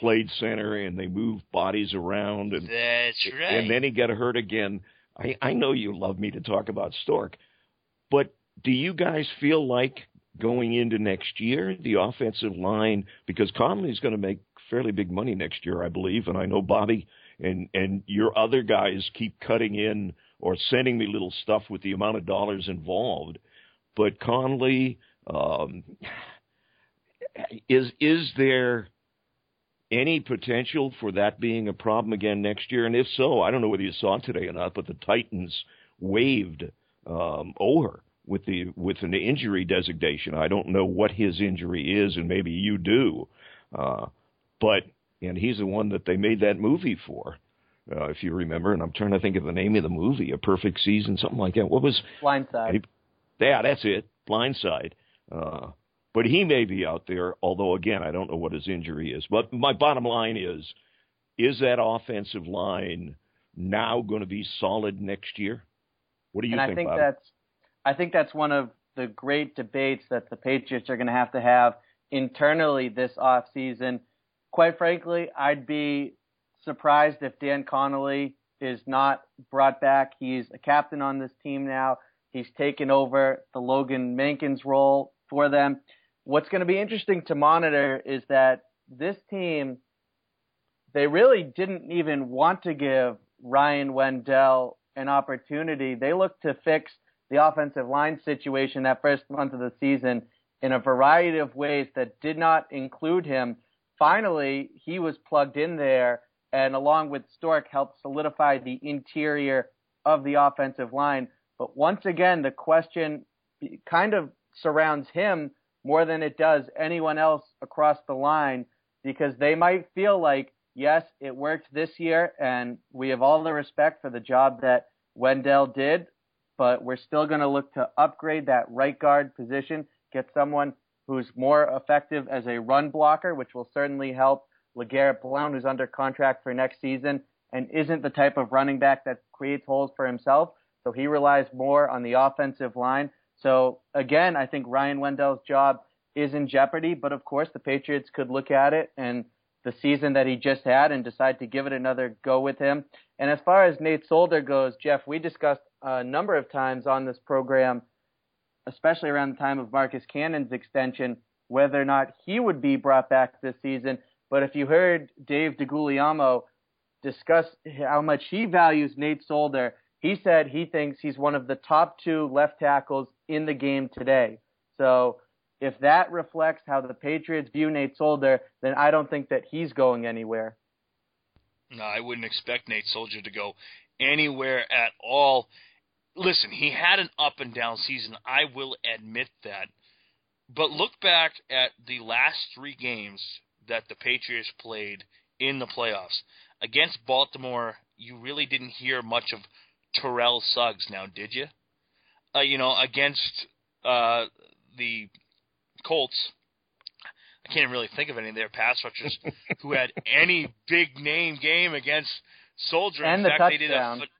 played center and they moved bodies around and That's right. and then he got hurt again. I I know you love me to talk about Stork, but do you guys feel like going into next year the offensive line because Conley's going to make fairly big money next year, I believe, and I know Bobby and and your other guys keep cutting in or sending me little stuff with the amount of dollars involved. But Conley, um, is is there any potential for that being a problem again next year? And if so, I don't know whether you saw it today or not, but the Titans waived um, Oher with the with an injury designation. I don't know what his injury is, and maybe you do, uh, but and he's the one that they made that movie for. Uh, if you remember, and I'm trying to think of the name of the movie, A Perfect Season, something like that. What was Blindside? Yeah, that's it, Blindside. Uh, but he may be out there, although again, I don't know what his injury is. But my bottom line is, is that offensive line now going to be solid next year? What do you think about and think? I think Bob? that's I think that's one of the great debates that the Patriots are going to have to have internally this off season. Quite frankly, I'd be surprised if Dan Connolly is not brought back. He's a captain on this team now. He's taken over the Logan Mankins role for them. What's going to be interesting to monitor is that this team, they really didn't even want to give Ryan Wendell an opportunity. They looked to fix the offensive line situation that first month of the season in a variety of ways that did not include him. Finally, he was plugged in there and along with Stork helped solidify the interior of the offensive line. But once again, the question kind of surrounds him more than it does anyone else across the line because they might feel like, yes, it worked this year and we have all the respect for the job that Wendell did, but we're still going to look to upgrade that right guard position, get someone who's more effective as a run blocker, which will certainly help LeGarrette Blount, who's under contract for next season and isn't the type of running back that creates holes for himself. So he relies more on the offensive line. So again, I think Ryan Wendell's job is in jeopardy, but of course the Patriots could look at it and the season that he just had and decide to give it another go with him. And as far as Nate Solder goes, Jeff, we discussed a number of times on this program, especially around the time of Marcus Cannon's extension, whether or not he would be brought back this season. But if you heard Dave DeGuglielmo discuss how much he values Nate Solder, he said he thinks he's one of the top two left tackles in the game today. So if that reflects how the Patriots view Nate Solder, then I don't think that he's going anywhere. No, I wouldn't expect Nate Solder to go anywhere at all. Listen, he had an up and down season. I will admit that. But look back at the last three games that the Patriots played in the playoffs. Against Baltimore, you really didn't hear much of Terrell Suggs now, did you? Uh, you know, against uh, the Colts, I can't really think of any of their pass rushers who had any big name game against Solder. And In the fact, touchdown. they did a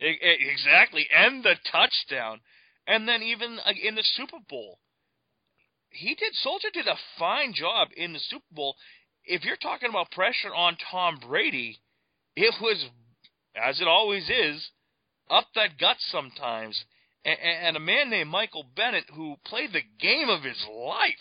E- e- exactly, and the touchdown, and then even uh, in the Super Bowl, he did. Solder did a fine job in the Super Bowl. If you're talking about pressure on Tom Brady, it was, as it always is, up that gut sometimes. And, and a man named Michael Bennett, who played the game of his life.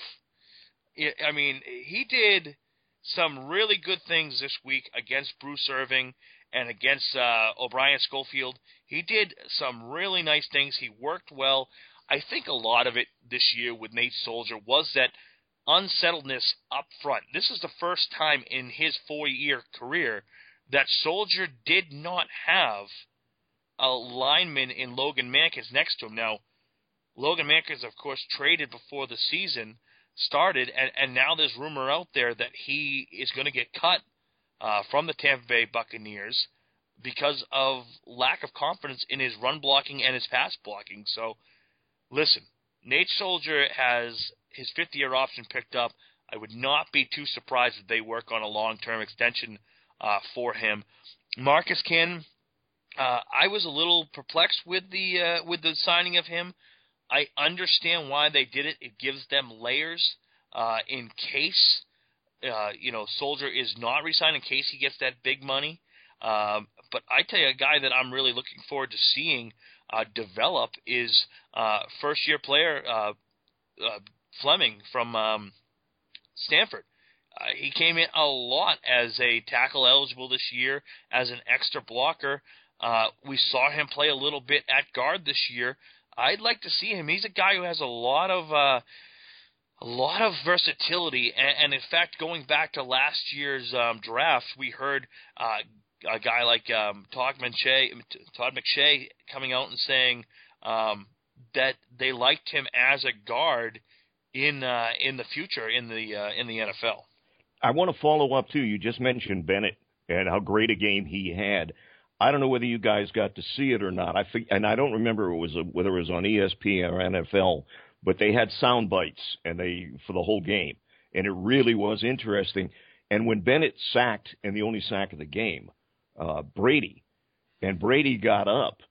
I mean, he did some really good things this week against Bruce Irvin and against uh, O'Brien Schofield. He did some really nice things. He worked well. I think a lot of it this year with Nate Solder was that unsettledness up front. This is the first time in his four year career that Solder did not have a lineman in Logan Mankins next to him. Now, Logan Mankins, of course, traded before the season started, and, and now there's rumor out there that he is going to get cut uh, from the Tampa Bay Buccaneers because of lack of confidence in his run blocking and his pass blocking. So, listen, Nate Solder has his fifth year option picked up. I would not be too surprised if they work on a long term extension uh, for him. Marcus Kin, uh, I was a little perplexed with the uh, with the signing of him. I understand why they did it. It gives them layers uh, in case uh, you know Solder is not resigned in case he gets that big money. Um, but I tell you, a guy that I'm really looking forward to seeing uh, develop is uh, first year player uh, uh, Fleming from um, Stanford. Uh, he came in a lot as a tackle eligible this year as an extra blocker. We saw him play a little bit at guard this year. I'd like to see him. He's a guy who has a lot of a lot of versatility, and, and in fact, going back to last year's um, draft, we heard uh, a guy like um, Todd McShay, Todd McShay coming out and saying um, that they liked him as a guard in uh, in the future in the uh, in the NFL. I want to follow up too. You just mentioned Bennett and how great a game he had. I don't know whether you guys got to see it or not. I and I don't remember it was a, whether it was on ESPN or NFL, but they had sound bites and they for the whole game, and it really was interesting. And when Bennett sacked, and the only sack of the game, uh, Brady, and Brady got up,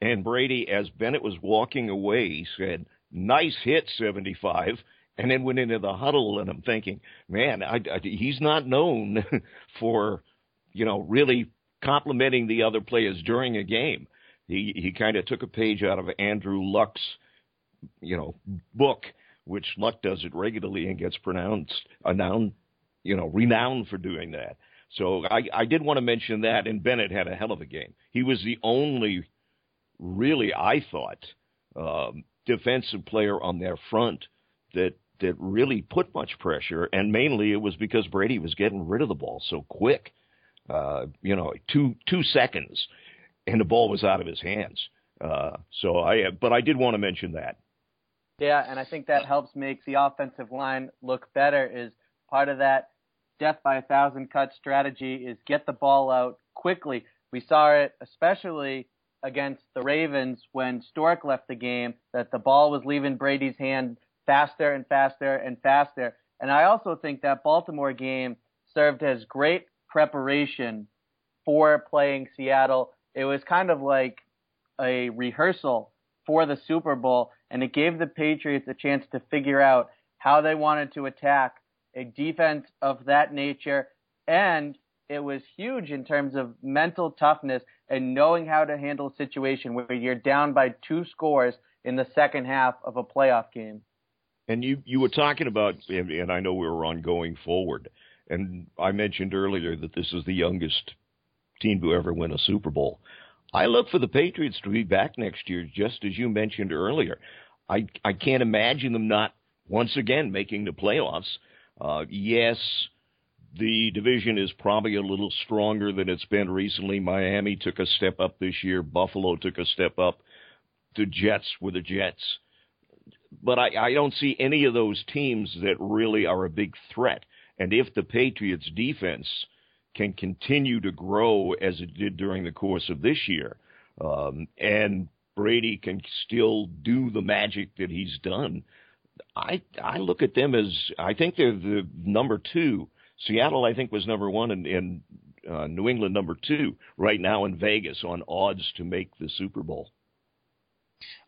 and Brady, as Bennett was walking away, said, "Nice hit, 75." And then went into the huddle, and I'm thinking, man, I, I, he's not known for, you know, really complimenting the other players during a game. He he kind of took a page out of Andrew Luck's, you know, book, which Luck does it regularly and gets pronounced renowned, you know, renowned for doing that. So I I did want to mention that, and Bennett had a hell of a game. He was the only, really, I thought, um, defensive player on their front that that really put much pressure, and mainly it was because Brady was getting rid of the ball so quick. Uh, you know, two two seconds, and the ball was out of his hands. Uh, so I, but I did want to mention that. Yeah, and I think that helps make the offensive line look better. Is part of that death by a thousand cut strategy is get the ball out quickly. We saw it especially against the Ravens when Stork left the game that the ball was leaving Brady's hand faster and faster and faster. And I also think that Baltimore game served as great preparation for playing Seattle. It was kind of like a rehearsal for the Super Bowl, and it gave the Patriots a chance to figure out how they wanted to attack a defense of that nature. And it was huge in terms of mental toughness and knowing how to handle a situation where you're down by two scores in the second half of a playoff game. And you you were talking about, and, I know we were on going forward, and I mentioned earlier that this is the youngest team to ever win a Super Bowl. I look for the Patriots to be back next year, just as you mentioned earlier. I I can't imagine them not once again making the playoffs. Uh, yes, the division is probably a little stronger than it's been recently. Miami took a step up this year. Buffalo took a step up. The Jets were the Jets. But I, I don't see any of those teams that really are a big threat. And if the Patriots defense can continue to grow as it did during the course of this year, um, and Brady can still do the magic that he's done, I I look at them as I think they're the number two. Seattle, I think, was number one, and, and uh, New England number two right now in Vegas on odds to make the Super Bowl.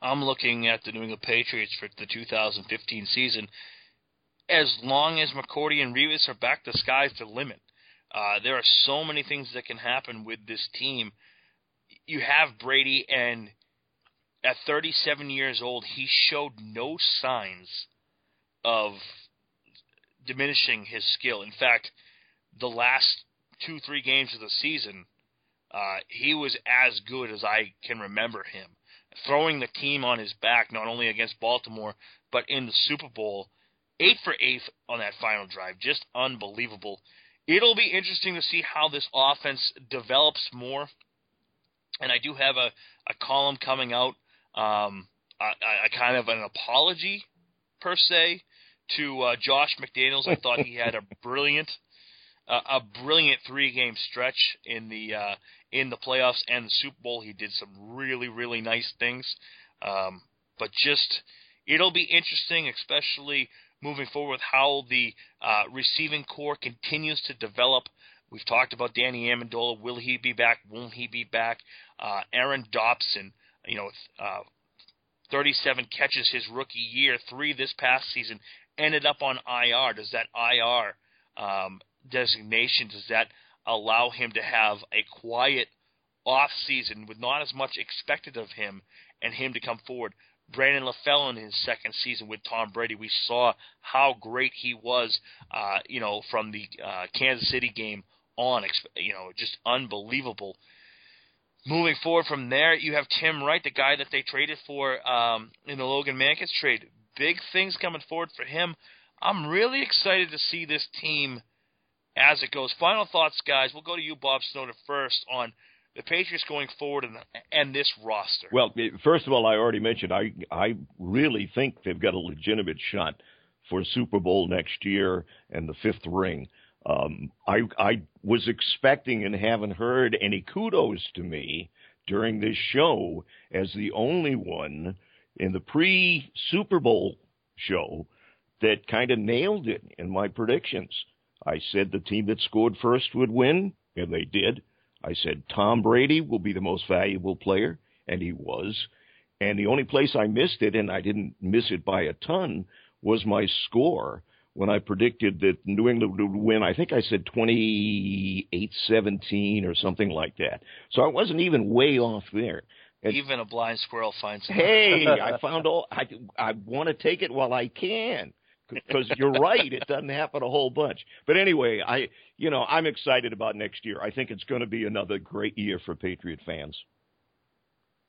I'm looking at the New England Patriots for the 2015 season. As long as McCourty and Revis are back, the sky's the limit. Uh, there are so many things that can happen with this team. You have Brady, and at 37 years old, he showed no signs of diminishing his skill. In fact, the last two, three games of the season, uh, he was as good as I can remember him. Throwing the team on his back, not only against Baltimore, but in the Super Bowl. Eight for eight on that final drive. Just unbelievable. It'll be interesting to see how this offense develops more. And I do have a, a column coming out, um, a, a kind of an apology, per se, to uh, Josh McDaniels. I thought he had a brilliant, uh, a brilliant three game stretch in the uh, in the playoffs and the Super Bowl. He did some really really nice things, um, but just it'll be interesting, especially moving forward with how the uh, receiving corps continues to develop. We've talked about Danny Amendola. Will he be back? Won't he be back? Uh, Aaron Dobson, you know, uh, 37 catches his rookie year, three this past season, ended up on IR. Does that IR um, designation does that allow him to have a quiet off season with not as much expected of him and him to come forward? Brandon LaFell in his second season with Tom Brady, we saw how great he was, uh, you know, from the uh, Kansas City game on, you know, just unbelievable. Moving forward from there, you have Tim Wright, the guy that they traded for um, in the Logan Mankins trade big things coming forward for him. I'm really excited to see this team as it goes. Final thoughts, guys. We'll go to you, Bob Snowdon, first on the Patriots going forward and, and this roster. Well, first of all, I already mentioned I I really think they've got a legitimate shot for Super Bowl next year and the fifth ring. Um, I I was expecting and haven't heard any kudos to me during this show as the only one in the pre Super Bowl show that kind of nailed it in my predictions. I said the team that scored first would win, and they did. I said Tom Brady will be the most valuable player, and he was. And the only place I missed it, and I didn't miss it by a ton, was my score when I predicted that New England would win. I think I said 28 17 or something like that. So I wasn't even way off there. Even a blind squirrel finds. Hey, I found all. I I want to take it while I can because you're right. It doesn't happen a whole bunch. But anyway, I you know I'm excited about next year. I think it's going to be another great year for Patriot fans.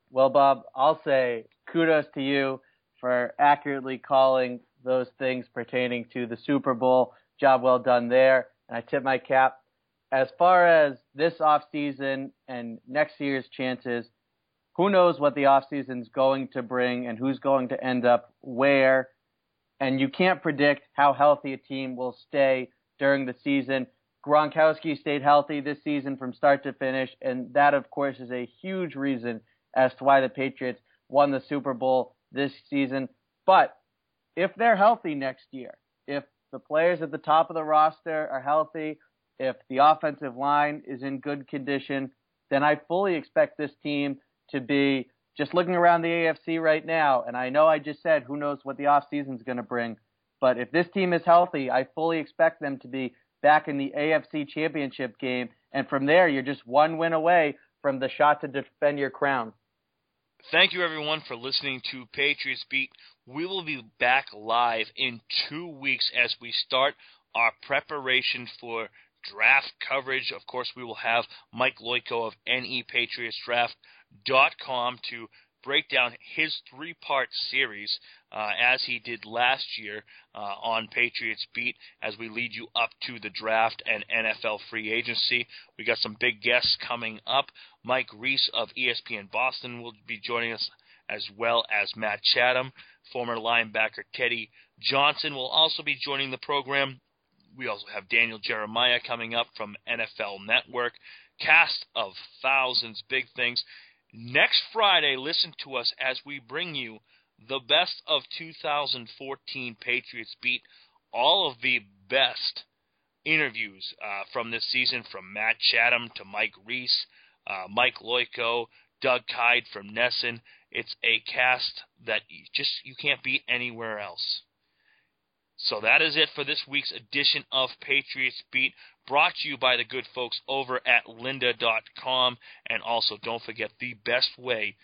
Well, Bob, I'll say kudos to you for accurately calling those things pertaining to the Super Bowl. Job well done there. And I tip my cap. As far as this off season and next year's chances, who knows what the offseason is going to bring and who's going to end up where. And you can't predict how healthy a team will stay during the season. Gronkowski stayed healthy this season from start to finish, and that, of course, is a huge reason as to why the Patriots won the Super Bowl this season. But if they're healthy next year, if the players at the top of the roster are healthy, if the offensive line is in good condition, then I fully expect this team to be just looking around the AFC right now, and I know I just said who knows what the offseason is going to bring, but if this team is healthy, I fully expect them to be back in the AFC championship game, and from there, you're just one win away from the shot to defend your crown. Thank you, everyone, for listening to Patriots Beat. We will be back live in two weeks as we start our preparation for draft coverage. Of course, we will have Mike Loyko of NE Patriots Draft com to break down his three part series uh, as he did last year uh, on Patriots Beat as we lead you up to the draft and NFL free agency. We got some big guests coming up. Mike Reiss of ESPN Boston will be joining us, as well as Matt Chatham. Former linebacker Teddy Johnson will also be joining the program. We also have Daniel Jeremiah coming up from NFL Network. Cast of thousands, big things. Next Friday, listen to us as we bring you the best of 2014 Patriots beat, all of the best interviews uh, from this season from Matt Chatham to Mike Reiss, uh, Mike Loyko, Doug Kyed from NESN. It's a cast that you just you can't beat anywhere else. So that is it for this week's edition of Patriots Beat, brought to you by the good folks over at lynda.com. And also, don't forget the best way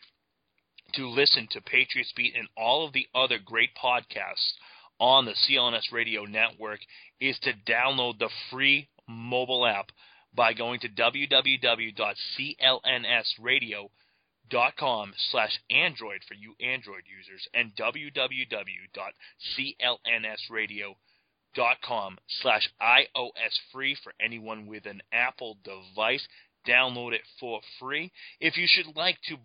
to listen to Patriots Beat and all of the other great podcasts on the CLNS Radio Network is to download the free mobile app by going to www.clnsradio.com slash Android for you Android users and www.clnsradio.com slash iOS free for anyone with an Apple device. Download it for free. If you should like to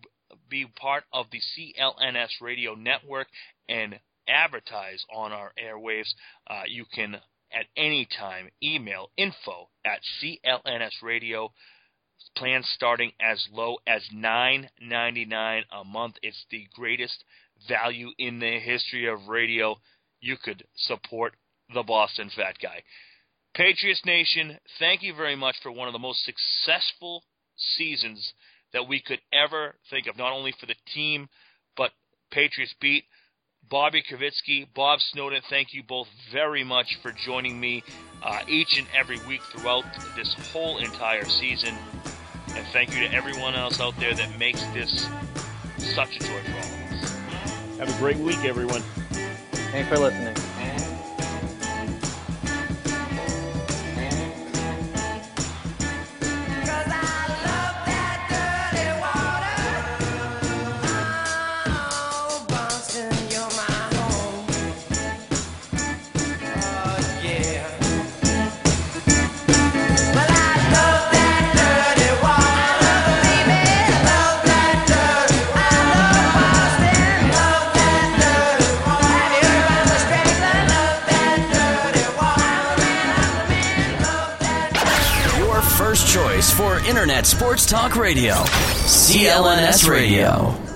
be part of the CLNS radio network and advertise on our airwaves, uh, you can at any time email info at clnsradio. Plans starting as low as nine ninety nine a month. It's the greatest value in the history of radio. You could support the Boston Fat Guy. Patriots Nation, thank you very much for one of the most successful seasons that we could ever think of, not only for the team, but Patriots beat. Bobby Krivitsky, Bob Snowdon, thank you both very much for joining me uh, each and every week throughout this whole entire season. And thank you to everyone else out there that makes this such a joy for all of us. Have a great week, everyone. Thanks for listening. Internet Sports Talk Radio. CLNS Radio.